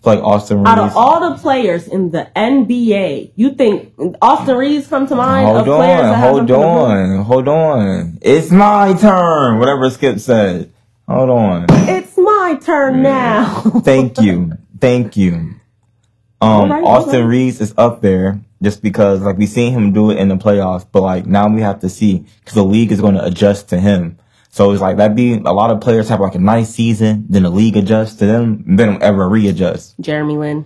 like Austin Out of all the players in the NBA, you think Austin Reaves come to mind? Hold of on, hold something to prove? on, hold on. It's my turn. Whatever Skip said. Hold on. It's my turn now. Thank you. Thank you. Um, Austin. Reaves is up there just because like we seen him do it in the playoffs, but like now we have to see because the league is going to adjust to him. So it's like that be a lot of players have like a nice season, then the league adjusts to them, and they don't ever readjust. Jeremy Lin.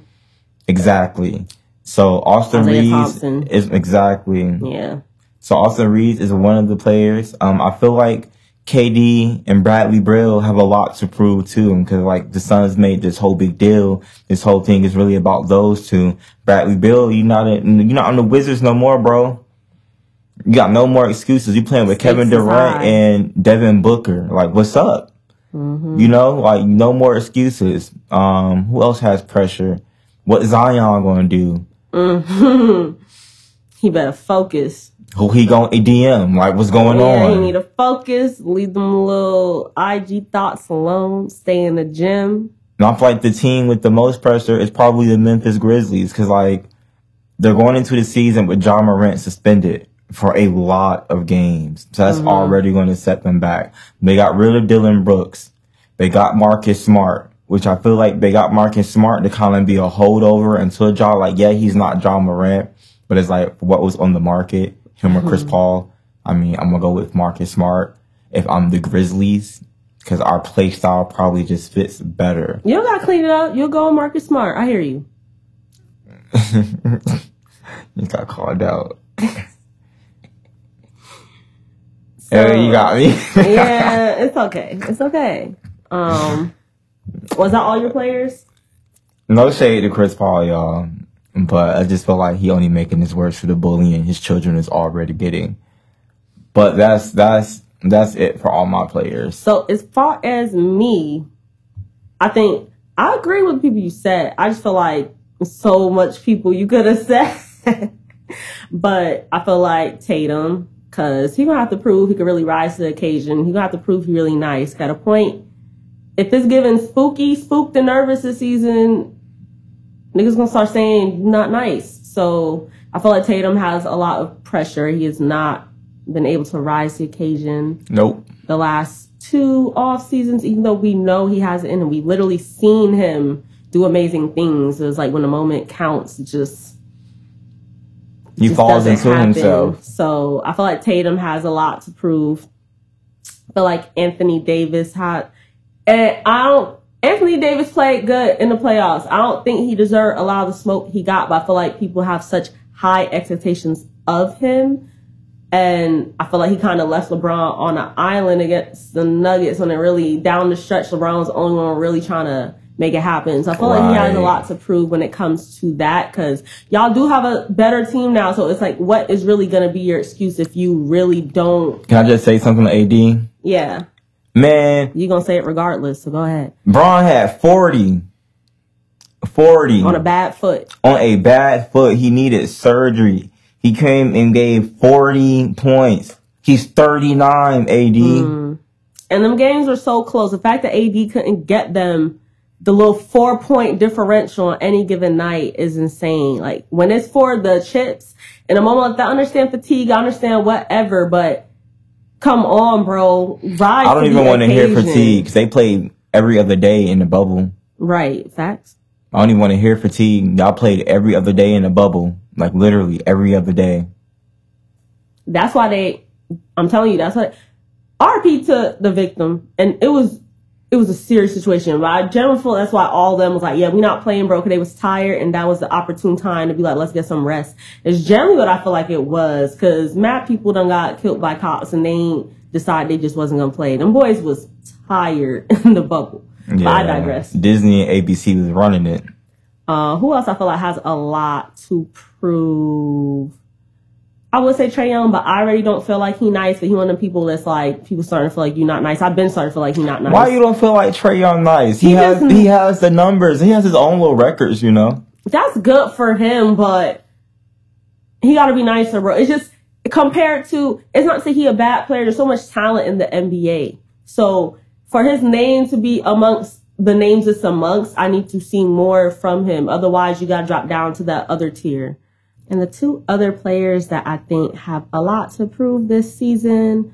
Exactly. So Austin Isaiah Reaves Thompson. is exactly. Yeah. So Austin Reaves is one of the players. Um, I feel like KD and Bradley Beal have a lot to prove too, because like the Suns made this whole big deal. This whole thing is really about those two. Bradley Beal, you're not in, you're not on the Wizards no more, bro. You got no more excuses. You playing with Kevin Stakes is Durant and Devin Booker. Like, what's up? You know, like no more excuses. Um, who else has pressure? What Zion gonna do? He better focus. Who he gonna DM? Like, what's going yeah, on? he need to focus. Leave them little IG thoughts alone. Stay in the gym. And I feel like the team with the most pressure is probably the Memphis Grizzlies because like they're going into the season with Ja Morant suspended for a lot of games. So that's mm-hmm. already going to set them back. They got rid of Dillon Brooks. They got Marcus Smart, which I feel like they got Marcus Smart to kind of be a holdover until John, like, yeah, he's not Ja Morant, but it's like what was on the market, him or Chris mm-hmm. Paul. I mean, I'm going to go with Marcus Smart if I'm the Grizzlies because our play style probably just fits better. You gotta clean it up. You'll go Marcus Smart. I hear you. You got called out. hey, you got me. yeah, it's okay. It's okay. Um, was that all your players? no shade to Chris Paul, y'all. But I just feel like he only making this worse for the bullying his children is already getting. But that's that's that's it for all my players. So as far as me, I think I agree with people you said. I just feel like so much people you could have said. but I feel like Tatum, because he gonna have to prove he could really rise to the occasion. He gonna have to prove he really nice. Got a point. If it's given spooky, spooked, and nervous this season, niggas gonna start saying not nice. So I feel like Tatum has a lot of pressure. He has not been able to rise to the occasion. Nope. The last two off seasons, even though we know he has it in and we literally seen him do amazing things. It's like when the moment counts, just he falls into happen. himself. So I feel like Tatum has a lot to prove. I feel like Anthony Davis had, and I don't. Anthony Davis played good in the playoffs. I don't think he deserved a lot of the smoke he got, but I feel like people have such high expectations of him. And I feel like he kind of left LeBron on an island against the Nuggets when it really down the stretch, LeBron was the only one really trying to make it happen. So I feel like he has a lot to prove when it comes to that because y'all do have a better team now. So it's like, what is really going to be your excuse if you really don't? Can I just say something to AD? Yeah, Man, you're going to say it regardless. So go ahead. Bron had 40. 40 On a bad foot. on a bad foot. He needed surgery. He came and gave 40 points. He's 39, AD. Mm. And them games were so close. The fact that AD couldn't get them the little four point differential on any given night is insane. Like when it's for the chips, in a moment like that, I understand fatigue, I understand whatever, but come on, bro. Rise I don't even want to hear fatigue because they played every other day in the bubble. Right. Facts. I don't even want to hear fatigue. Y'all played every other day in the bubble. Like literally every other day. That's why they I'm telling you, that's what RP to the victim and it was it was a serious situation. But I generally feel that's why all of them was like, yeah, we not playing bro, 'cause they was tired and that was the opportune time to be like, let's get some rest. It's generally what I feel like it was, cause mad people done got killed by cops and they ain't decide they just wasn't gonna play. Them boys was tired in the bubble. But I digress. Disney and ABC was running it. Uh, who else I feel like has a lot to prove? I would say Trae Young, but I already don't feel like he nice. But he one of the people that's like people starting to feel like you not nice. I've been starting to feel like he not nice. Why you don't feel like Trae Young nice? He, He has just- he has the numbers. He has his own little records, you know. That's good for him, but he got to be nicer, bro. It's just compared to. It's not to say he a bad player. There's so much talent in the NBA. So for his name to be amongst the names it's amongst, I need to see more from him. Otherwise, you got to drop down to that other tier. And the two other players that I think have a lot to prove this season,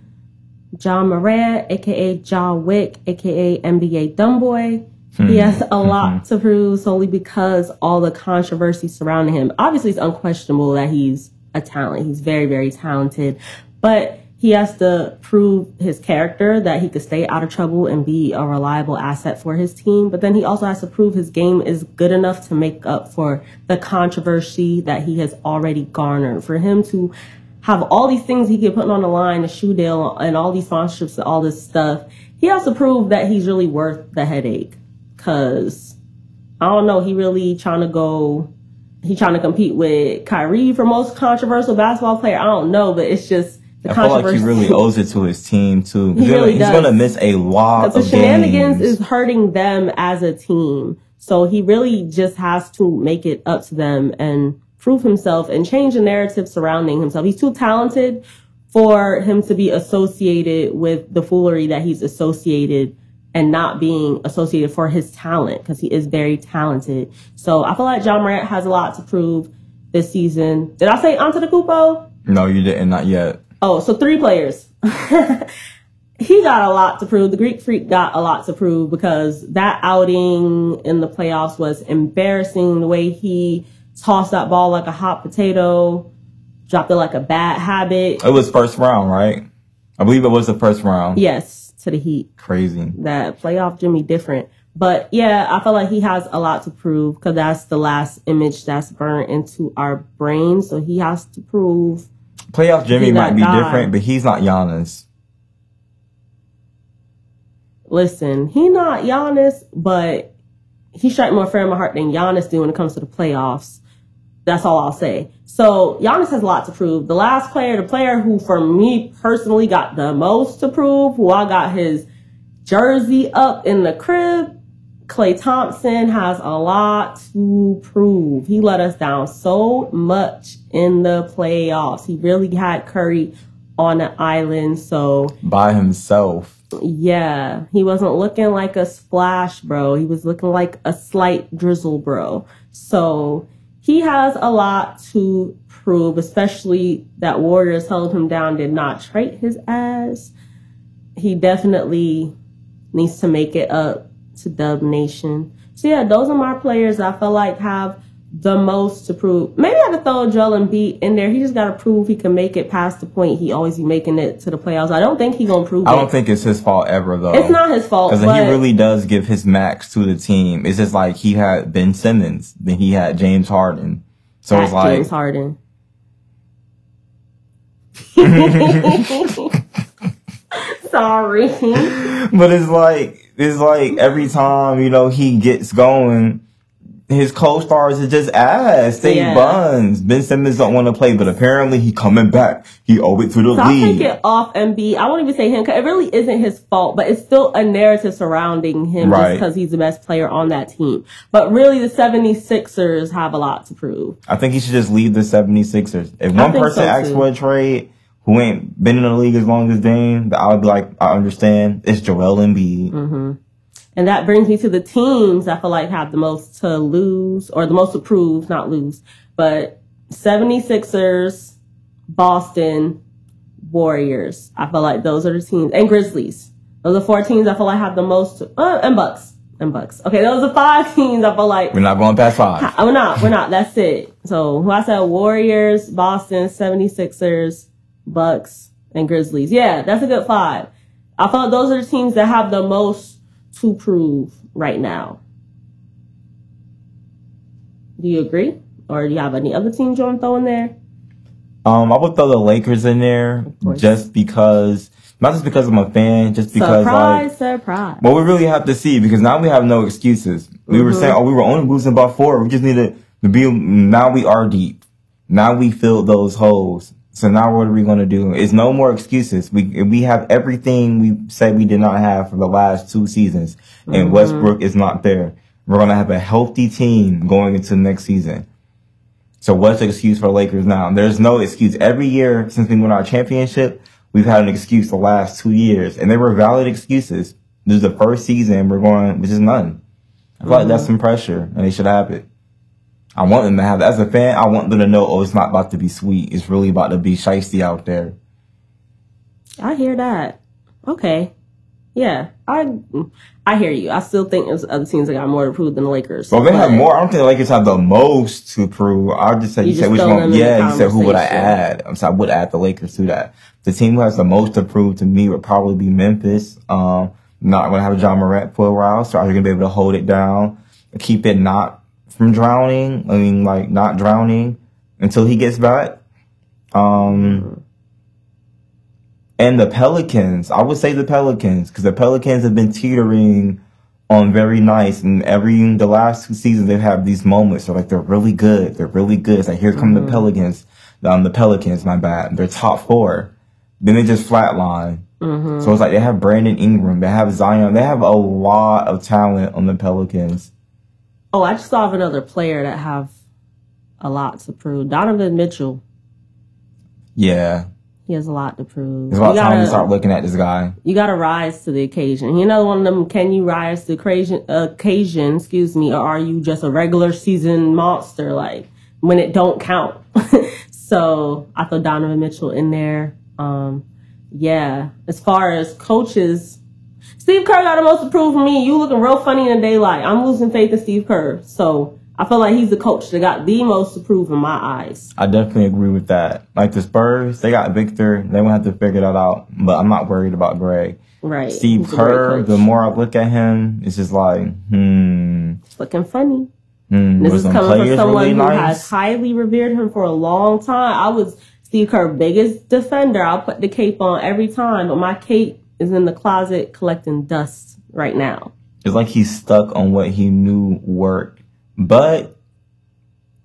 Ja Morant, aka John Wick, aka NBA Dumbboy. He hmm. has a lot mm-hmm. to prove solely because all the controversy surrounding him. Obviously, it's unquestionable that he's a talent. He's very, very talented, but he has to prove his character that he could stay out of trouble and be a reliable asset for his team. But then he also has to prove his game is good enough to make up for the controversy that he has already garnered. For him to have all these things he get putting on the line, the shoe deal, and all these sponsorships and all this stuff, he has to prove that he's really worth the headache. Cause I don't know, he really trying to go, he trying to compete with Kyrie for most controversial basketball player. I don't know, but it's just I feel like he really owes it to his team too. He He's, really he's gonna miss a lot the of shenanigans games. is hurting them as a team. So he really just has to make it up to them and prove himself and change the narrative surrounding himself. He's too talented for him to be associated with the foolery that he's associated and not being associated for his talent because he is very talented. So I feel like Ja Morant has a lot to prove this season. Did I say Antetokounmpo? no, you didn't. Not yet. Oh, so three players. he got a lot to prove. The Greek Freak got a lot to prove because that outing in the playoffs was embarrassing. The way he tossed that ball like a hot potato, dropped it like a bad habit. It was first round, right? I believe it was the first round. Yes, to the Heat. Crazy. That playoff Jimmy different. But yeah, I feel like he has a lot to prove because that's the last image that's burned into our brain. So he has to prove Playoff Jimmy might be guy. different, but he's not Giannis. listen, he not Giannis, but he strike more fair in my heart than Giannis do when it comes to the playoffs. That's all I'll say. So Giannis has a lot to prove. The last player, the player who for me personally got the most to prove, who I got his jersey up in the crib, Klay Thompson has a lot to prove. He let us down so much in the playoffs. He really had Curry on an island, so by himself. Yeah, he wasn't looking like a splash bro. He was looking like a slight drizzle bro. So he has a lot to prove, especially that Warriors held him down, did not trade his ass. He definitely needs to make it up to Dub Nation. So yeah, those are my players I feel like have the most to prove. Maybe I could throw Joel Embiid in there. He just got to prove he can make it past the point he always be making it to the playoffs. I don't think he gonna prove. It. I it. don't think it's his fault ever though. It's not his fault because he really does give his max to the team. It's just like he had Ben Simmons, then he had James Harden. So it's like James Harden. Sorry. but it's like it's like every time you know he gets going, his co-stars are just ass. They Yeah. buns. Ben Simmons don't want to play, but apparently he coming back. He owe it to the So I'll league. take it off MB. I won't even say him because it really isn't his fault, but it's still a narrative surrounding him just because he's the best player on that team. But really, the 76ers have a lot to prove. I think he should just leave the 76ers. If one person so, asks for a trade who ain't been in the league as long as Dame, I would be like, I understand. It's Joel Embiid. Mm-hmm. And that brings me to the teams I feel like have the most to lose or the most to prove, not lose. But 76ers, Boston, Warriors. I feel like those are the teams. And Grizzlies. Those are four teams I feel like have the most to, uh, and Bucks. And Bucks. Okay, those are five teams I feel like We're not going past five. we're not. We're not. That's it. So who I said Warriors, Boston, 76ers, Bucks, and Grizzlies. Yeah, that's a good five. I thought those are the teams that have the most to prove right now. Do you agree? Or do you have any other teams you want to throw in there? Um, I would throw the Lakers in there just because, not just because I'm a fan, just because surprise, like, surprise. well, we really have to see because now we have no excuses. We were Mm-hmm. saying, oh, we were only losing by four. We just needed to be, now we are deep. Now we filled those holes. So now what are we going to do? It's no more excuses. We, we have everything we said we did not have for the last two seasons and Mm-hmm. Westbrook is not there. We're going to have a healthy team going into next season. So what's the excuse for Lakers now? There's no excuse. Every year since we won our championship, we've had an excuse the last two years, and they were valid excuses. This is the first season we're going, which is none. I feel like that's some pressure, and they should have it. I want them to have that. As a fan, I want them to know, oh, it's not about to be sweet. It's really about to be shiesty out there. I hear that. Okay. Yeah, I I hear you. I still think there's other teams that got more to prove than the Lakers. Well, they have more. I don't think the Lakers have the most to prove. I just said, you, You said which one? them in the Yeah, you said who would I add? I'm sorry, I would add the Lakers to that. The team who has the most to prove to me would probably be Memphis. Um, not going to have Ja Morant for a while, so are you going to be able to hold it down, keep it not from drowning? I mean, like not drowning until he gets back. Um, and the Pelicans, I would say the Pelicans, because the Pelicans have been teetering on very nice, and every the last two seasons they've had these moments where like they're really good, they're really good. It's like here come the Pelicans, um, the Pelicans, my bad, they're top four. Then they just flatline. So it's like they have Brandon Ingram, they have Zion, they have a lot of talent on the Pelicans. Oh, I just thought of another player that have a lot to prove. Donovan Mitchell. Yeah, He has a lot to prove. it's about you time gotta, to start looking at this guy. you gotta rise to the occasion. You know, one of them, can you rise to the occasion, occasion, excuse me, or are you just a regular season monster, like, when it don't count? so, I throw Donovan Mitchell in there. Um, yeah, as far as coaches, Steve Kerr got the most to prove for me. You looking real funny in the daylight. I'm losing faith in Steve Kerr. So, I feel like he's the coach that got the most to prove in my eyes. I definitely agree with that. Like the Spurs, they got Victor, they won't have to figure that out. But I'm not worried about Greg. Right. Steve He's Kerr, the more I look at him, it's just like, hmm, It's looking funny. hmm. This is coming from someone really who nice? has highly revered him for a long time. I was Steve Kerr's biggest defender. I'll put the cape on every time, but my cape is in the closet collecting dust right now. It's like he's stuck on what he knew worked. But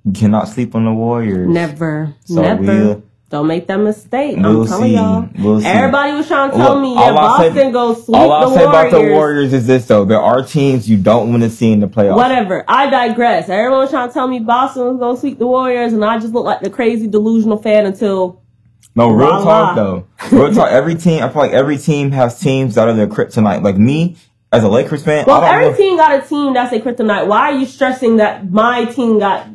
you cannot sleep on the Warriors. Never, So never. we Don't make that mistake. We'll I'm telling see. y'all. We'll see. Everybody was trying to tell Look, me, yeah, all I'll say- Boston go sweep All I'll the say Warriors. about the Warriors is this though: there are teams you don't want to see in the playoffs. Whatever. I digress. Everyone was trying to tell me Boston was going to sweep the Warriors, and I just looked like the crazy delusional fan until No, real talk though. Real talk. Every team, I feel like every team has teams that are their kryptonite. Like me, as a Lakers fan, well, I don't every know. team got a team that's a kryptonite. Why are you stressing that my team got?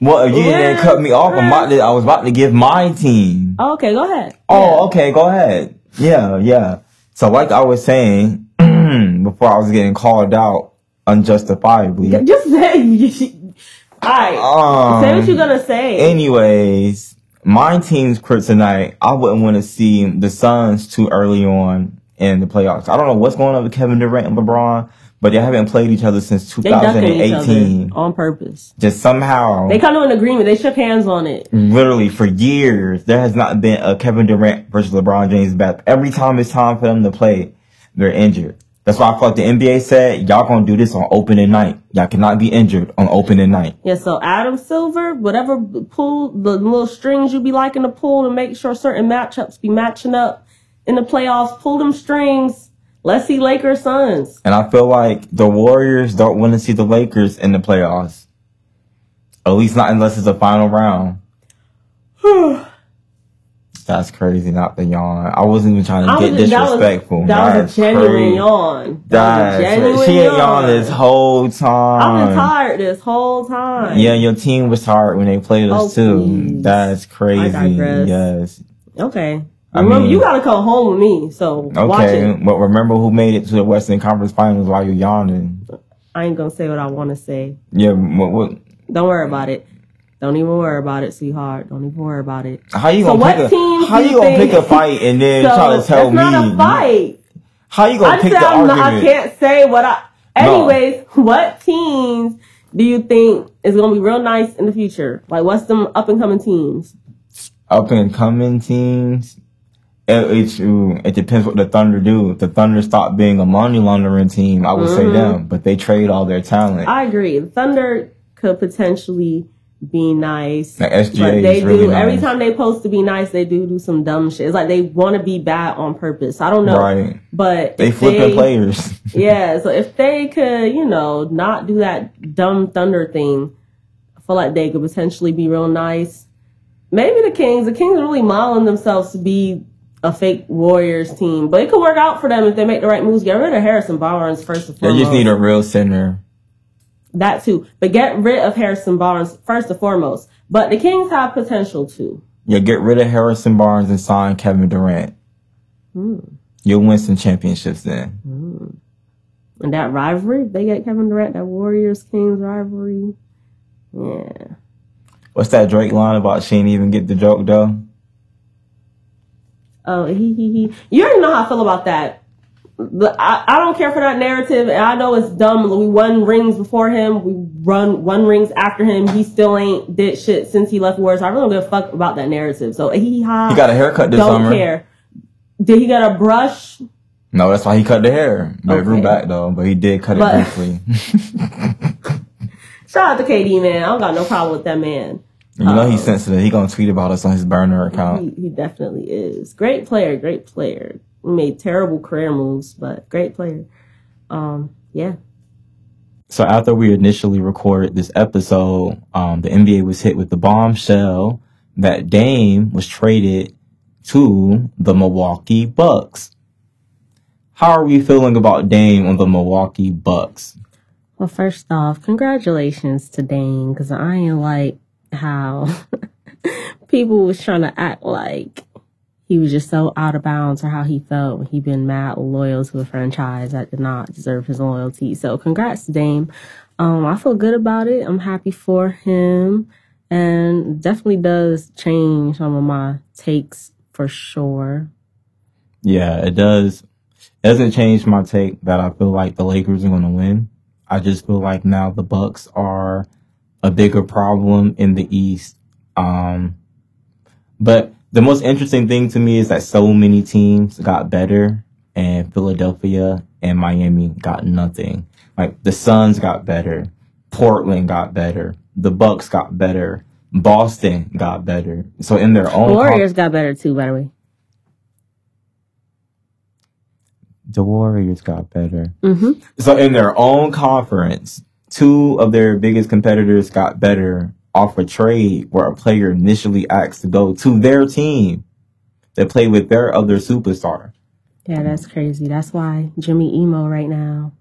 well, you Yeah. didn't cut me off. I'm about to, I was about to give my team. Oh, okay, go ahead. Oh, okay, go ahead. Yeah, yeah. So, like I was saying before, I was getting called out unjustifiably. Yeah. Just say. All right. Um, say what you're gonna say. Anyways, my team's kryptonite. I wouldn't want to see the Suns too early on in the playoffs. I don't know what's going on with Kevin Durant and LeBron, but they haven't played each other since they each 2018. other on purpose. Just somehow, They come to an agreement. They shook hands on it. literally for years, there has not been a Kevin Durant versus LeBron James battle. Every time it's time for them to play, they're injured. That's why I feel like the NBA said, y'all gonna do this on opening night. Y'all cannot be injured on opening night. Yeah, so Adam Silver, whatever pull the little strings you be liking to pull to make sure certain matchups be matching up in the playoffs, pull them strings. Let's see Lakers Suns. And I feel like the Warriors don't want to see the Lakers in the playoffs. At least not unless it's a final round. That's crazy, not the yawn. I wasn't even trying to I get was- that was- disrespectful. That was, a genuine crazy. yawn. That That's was a genuine she ain't yawn. yawn this whole time. I've been tired this whole time. Yeah, your team was tired when they played us Oh, too. please. That's crazy. Yes. Okay. I Remember, mean- you gotta come home with me, so watch Okay, it. but remember who made it to the Western Conference Finals while you're yawning? I ain't gonna say what I want to say. Yeah, what, what, Don't worry about it. Don't even worry about it, sweetheart. Don't even worry about it. how you gonna what pick a teams how you you gonna pick a fight and then So try to tell that's not a fight. how you gonna I pick the I'm argument? not, I can't say what I. No. Anyways, what teams do you think is gonna be real nice in the future? Like, what's them up and coming teams? Up and coming teams. It, it's, it depends what the Thunder do. If the Thunder stop being a money laundering team, I would say Mhm. them. But they trade all their talent. I agree. The Thunder could potentially be nice. Like SGA But they do really every time they post to be nice, they do do some dumb shit. It's like they want to be bad on purpose. I don't know, Right. but They if their players. Yeah, so if they could, you know, not do that dumb thunder thing, I feel like they could potentially be real nice. Maybe the Kings. The Kings are really modeling themselves to be a fake Warriors team, but it could work out for them if they make the right moves. Get rid of Harrison Barnes first and they just need a real center. That too, but get rid of Harrison Barnes first and foremost. But the Kings have potential too. Yeah, get rid of Harrison Barnes and sign Kevin Durant. Hmm. You'll win some championships then. And that rivalry, they get Kevin Durant, that Warriors Kings rivalry. Yeah. What's that Drake line about? She ain't even get the joke though. Oh, he he he. You already know how I feel about that. The, I, I don't care for that narrative, and I know it's dumb. We won rings before him. We run one rings after him. He still ain't did shit since he left Warriors. I really don't give a fuck about that narrative. So he ha. He got a haircut this summer? don't care. Did he get a brush? No, that's why he cut the hair. But it grew back though. But he did cut it But- briefly. Shout out to KD, man. I don't got no problem with that man. you know he's Um, sensitive. He gonna tweet about us on his burner account. He, he definitely is. Great player, great player. He made terrible career moves, but great player. Um, yeah. So after we initially recorded this episode, um, the NBA was hit with the bombshell that Dame was traded to the Milwaukee Bucks. How are we feeling about Dame on the Milwaukee Bucks? Well, first off, congratulations to Dane, because I ain't like how people was trying to act like he was just so out of bounds for how he felt when he been mad loyal to a franchise that did not deserve his loyalty. So congrats Dame. Um, I feel good about it. I'm happy for him and definitely does change some of my takes for sure. Yeah, it does. It doesn't change my take that I feel like the Lakers are going to win. I just feel like now the Bucks are a bigger problem in the East. Um, but the most interesting thing to me is that so many teams got better and Philadelphia and Miami got nothing. Like the Suns got better. Portland got better. The Bucks got better. Boston got better. So in their own The Warriors got better too, by the way. the Warriors got better. hmm So in their own conference, two of their biggest competitors got better off a trade where a player initially asked to go to their team to play with their other superstar. Yeah, that's crazy. That's why Jimmy emo right now.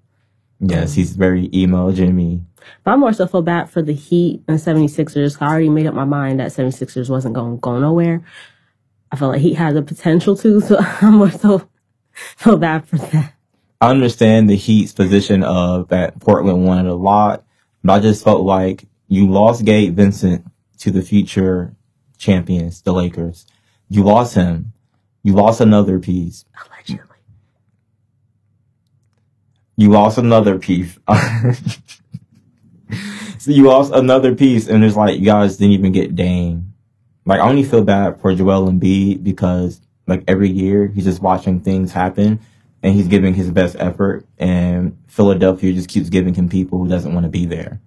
Yes, he's very emo, Jimmy. But I more so feel bad for the Heat and 76ers. I already made up my mind that 76ers wasn't going to go nowhere. I feel like Heat had the potential to, so I'm more so feel bad for that. I understand the Heat's position of that Portland wanted a lot, but I just felt like you lost Gabe Vincent to the future champions, the Lakers. You lost him. You lost another piece. Allegedly. You lost another piece. so you lost another piece, and it's like you guys didn't even get Dame. Like I only feel bad for Joel Embiid because like every year he's just watching things happen and he's giving his best effort, and Philadelphia just keeps giving him people who doesn't want to be there.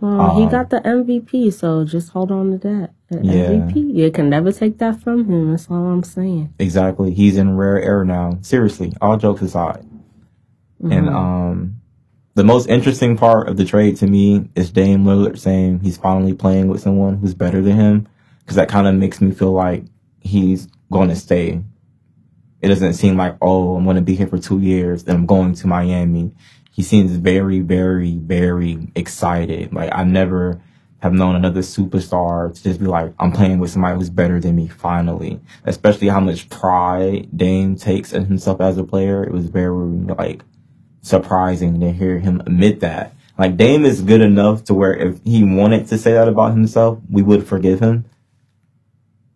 Well, he Um, got the MVP, so just hold on to that. Yeah. MVP, you can never take that from him. That's all I'm saying. Exactly, he's in rare air now. Seriously, all jokes aside. And Mhm. um, the most interesting part of the trade to me is Dame Lillard saying he's finally playing with someone who's better than him, because that kind of makes me feel like he's going to stay. It doesn't seem like oh I'm going to be here for two years and I'm going to Miami. He seems very, very, very excited. Like I never have known another superstar to just be like I'm playing with somebody who's better than me finally. Especially how much pride Dame takes in himself as a player. It was very like surprising to hear him admit that. Like Dame is good enough to where if he wanted to say that about himself, we would forgive him.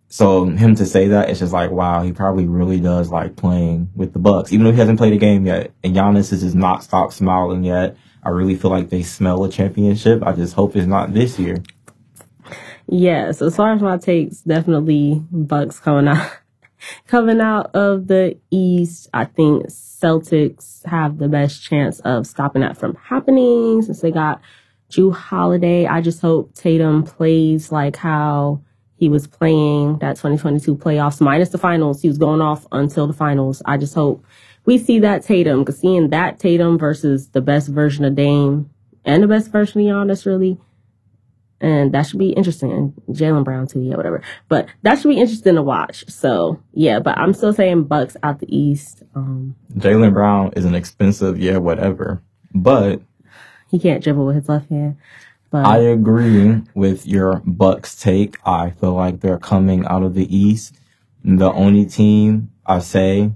So him to say that, it's just like, wow, he probably really does like playing with the Bucks, even though he hasn't played a game yet. And Giannis has just not stopped smiling yet. I really feel like they smell a championship. I just hope it's not this year. Yes, as far as my takes, definitely Bucks coming out coming out of the East. I think Celtics have the best chance of stopping that from happening since they got Jrue Holiday. I just hope Tatum plays like how he was playing that 2022 playoffs minus the finals. He was going off until the finals. I just hope we see that Tatum because seeing that Tatum versus the best version of Dame and the best version of Giannis really and that should be interesting. And Jaylen Brown too, yeah, whatever. But that should be interesting to watch. So yeah, but I'm still saying Bucks out the East. Um, Jaylen Brown is an expensive, yeah, whatever. But he can't dribble with his left hand. But I agree with your Bucks take. I feel like they're coming out of the East. The only team I say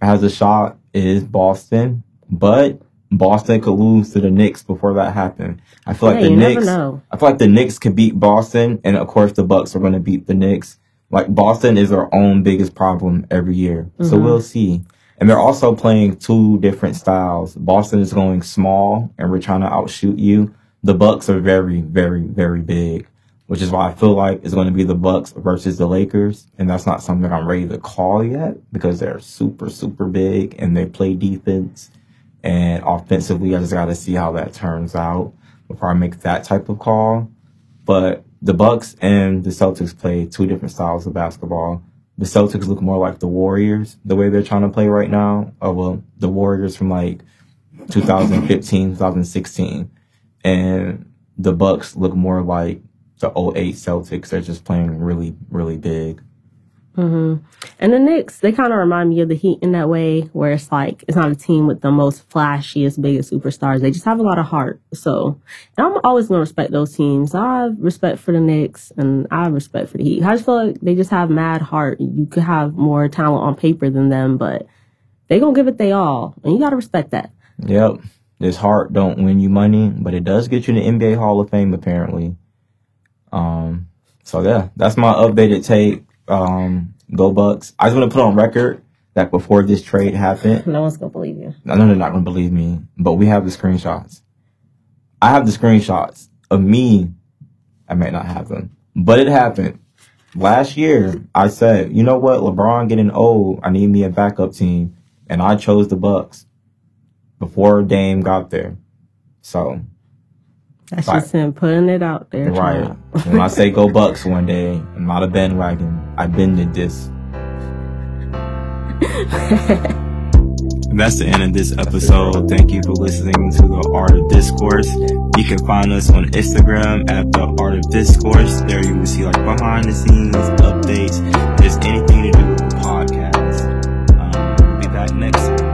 has a shot is Boston, but Boston could lose to the Knicks before that happened. I feel like Hey, the Knicks. I feel like the Knicks could beat Boston, and of course the Bucks are going to beat the Knicks. Like Boston is their own biggest problem every year, so Mhm. we'll see. And they're also playing two different styles. Boston is going small, and we're trying to outshoot you. The Bucks are very, very, very big, which is why I feel like it's going to be the Bucks versus the Lakers, and that's not something I'm ready to call yet because they're super, super big and they play defense. And offensively, I just got to see how that turns out before I make that type of call. But the Bucks and the Celtics play two different styles of basketball. The Celtics look more like the Warriors, the way they're trying to play right now. Or well, the Warriors from like 2015, 2016. And the Bucks look more like the 08 Celtics. They're just playing really, really big. hmm And the Knicks, they kind of remind me of the Heat in that way, where it's like it's not a team with the most flashiest, biggest superstars. They just have a lot of heart. So, and I'm always gonna respect those teams. I have respect for the Knicks, and I have respect for the Heat. I just feel like they just have mad heart. You could have more talent on paper than them, but they gonna give it they all, and you gotta respect that. Yep. This heart don't win you money, but it does get you the NBA Hall of Fame apparently. Um, so yeah, that's my updated take. Um, go Bucks. I just want to put on record that before this trade happened, No one's gonna believe you. I know they're not going to believe me, but we have the screenshots. I have the screenshots of me. I may not have them, but it happened. Last year, I said, you know what? LeBron getting old. I need me a backup team. And I chose the Bucks before Dame got there. So That's just him putting it out there. Right. when I say go Bucks one day, I'm not a bandwagon. I've been bended this. That's the end of this episode. Thank you for listening to the Art of Discourse. You can find us on Instagram at the Art of Discourse. There you will see like behind the scenes updates. There's anything to do with the podcast. Um, we'll be back next